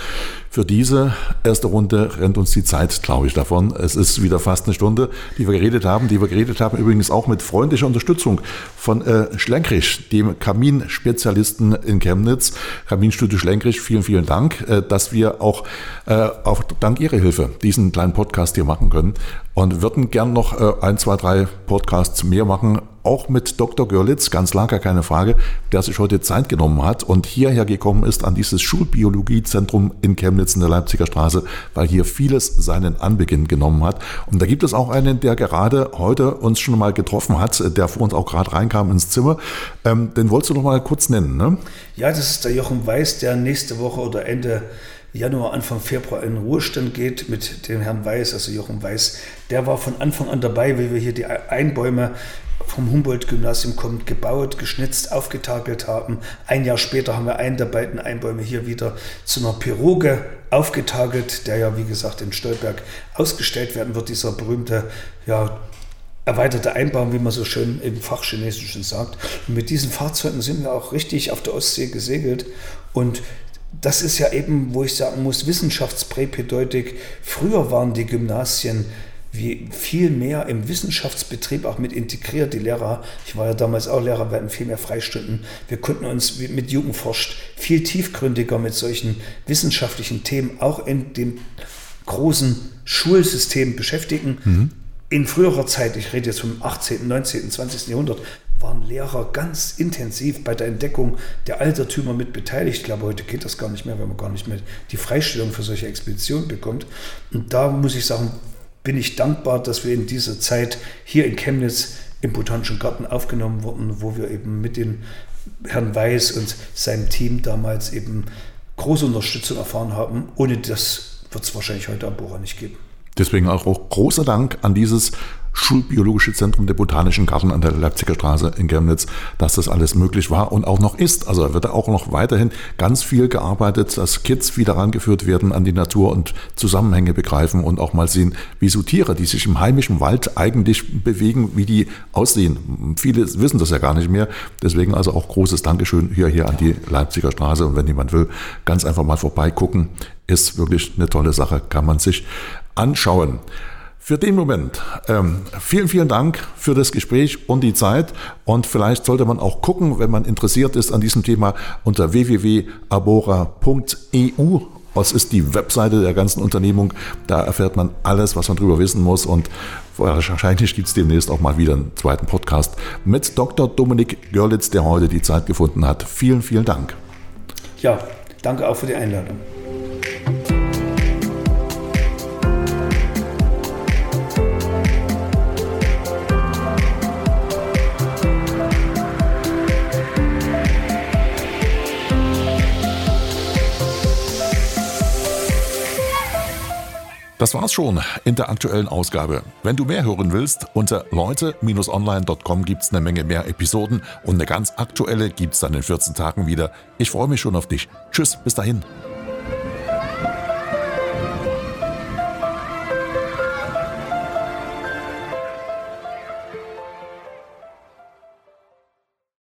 für diese erste Runde rennt uns die Zeit, glaube ich, davon. Es ist wieder fast eine Stunde, die wir geredet haben, die wir geredet haben, übrigens auch mit freundlicher Unterstützung von äh, Schlenkrich, dem Kaminspezialisten in Chemnitz. Kaminstudio Schlenkrich, vielen, vielen Dank, äh, dass wir auch, äh, auch dank Ihrer Hilfe diesen kleinen Podcast hier machen können und würden gern noch äh, ein, zwei, drei Podcasts mehr machen, auch mit Dr. Görlitz, ganz klar, keine Frage, der sich heute Zeit genommen hat und hierher gekommen ist an dieses Schulbiologiezentrum in Chemnitz in der Leipziger Straße, weil hier vieles seinen Anbeginn genommen hat. Und da gibt es auch einen, der gerade heute uns schon mal getroffen hat, der vor uns auch gerade reinkam ins Zimmer. Ähm, den wolltest du noch mal kurz nennen, ne? Ja, das ist der Jochen Weiß, der nächste Woche oder Ende Januar, Anfang Februar in Ruhestand geht mit dem Herrn Weiß, also Jochen Weiß. Der war von Anfang an dabei, wie wir hier die Einbäume vom Humboldt-Gymnasium kommt, gebaut, geschnitzt, aufgetakelt haben. Ein Jahr später haben wir einen der beiden Einbäume hier wieder zu einer Piroge aufgetakelt, der ja, wie gesagt, in Stolberg ausgestellt werden wird, dieser berühmte, ja, erweiterte Einbaum, wie man so schön im Fachchinesischen sagt. Und mit diesen Fahrzeugen sind wir auch richtig auf der Ostsee gesegelt und das ist ja eben, wo ich sagen muss, Wissenschaftspräpedeutik. Früher waren die Gymnasien wie viel mehr im Wissenschaftsbetrieb auch mit integriert. Die Lehrer, ich war ja damals auch Lehrer, wir hatten viel mehr Freistunden. Wir konnten uns mit Jugendforscht viel tiefgründiger mit solchen wissenschaftlichen Themen auch in dem großen Schulsystem beschäftigen. Mhm. In früherer Zeit, ich rede jetzt vom 18., 19., 20. Jahrhundert, waren Lehrer ganz intensiv bei der Entdeckung der Altertümer mit beteiligt. Ich glaube, heute geht das gar nicht mehr, weil man gar nicht mehr die Freistellung für solche Expeditionen bekommt. Und da muss ich sagen, bin ich dankbar, dass wir in dieser Zeit hier in Chemnitz im Botanischen Garten aufgenommen wurden, wo wir eben mit dem Herrn Weiß und seinem Team damals eben große Unterstützung erfahren haben. Ohne das wird es wahrscheinlich heute Abora nicht geben. Deswegen auch großer Dank an dieses Schulbiologische Zentrum der Botanischen Garten an der Leipziger Straße in Chemnitz, dass das alles möglich war und auch noch ist. Also da wird auch noch weiterhin ganz viel gearbeitet, dass Kids wieder rangeführt werden an die Natur und Zusammenhänge begreifen und auch mal sehen, wie so Tiere, die sich im heimischen Wald eigentlich bewegen, wie die aussehen. Viele wissen das ja gar nicht mehr. Deswegen also auch großes Dankeschön hier, hier an die Leipziger Straße. Und wenn jemand will, ganz einfach mal vorbeigucken. Ist wirklich eine tolle Sache, kann man sich anschauen. Für den Moment, ähm, vielen, vielen Dank für das Gespräch und die Zeit. Und vielleicht sollte man auch gucken, wenn man interessiert ist an diesem Thema, unter www.abora.eu. Was ist die Webseite der ganzen Unternehmung? Da erfährt man alles, was man darüber wissen muss. Und wahrscheinlich gibt es demnächst auch mal wieder einen zweiten Podcast mit Dr. Dominik Görlitz, der heute die Zeit gefunden hat. Vielen, vielen Dank. Ja, danke auch für die Einladung. Das war's schon in der aktuellen Ausgabe. Wenn du mehr hören willst, unter leute-online.com gibt's eine Menge mehr Episoden und eine ganz aktuelle gibt's dann in 14 Tagen wieder. Ich freue mich schon auf dich. Tschüss, bis dahin.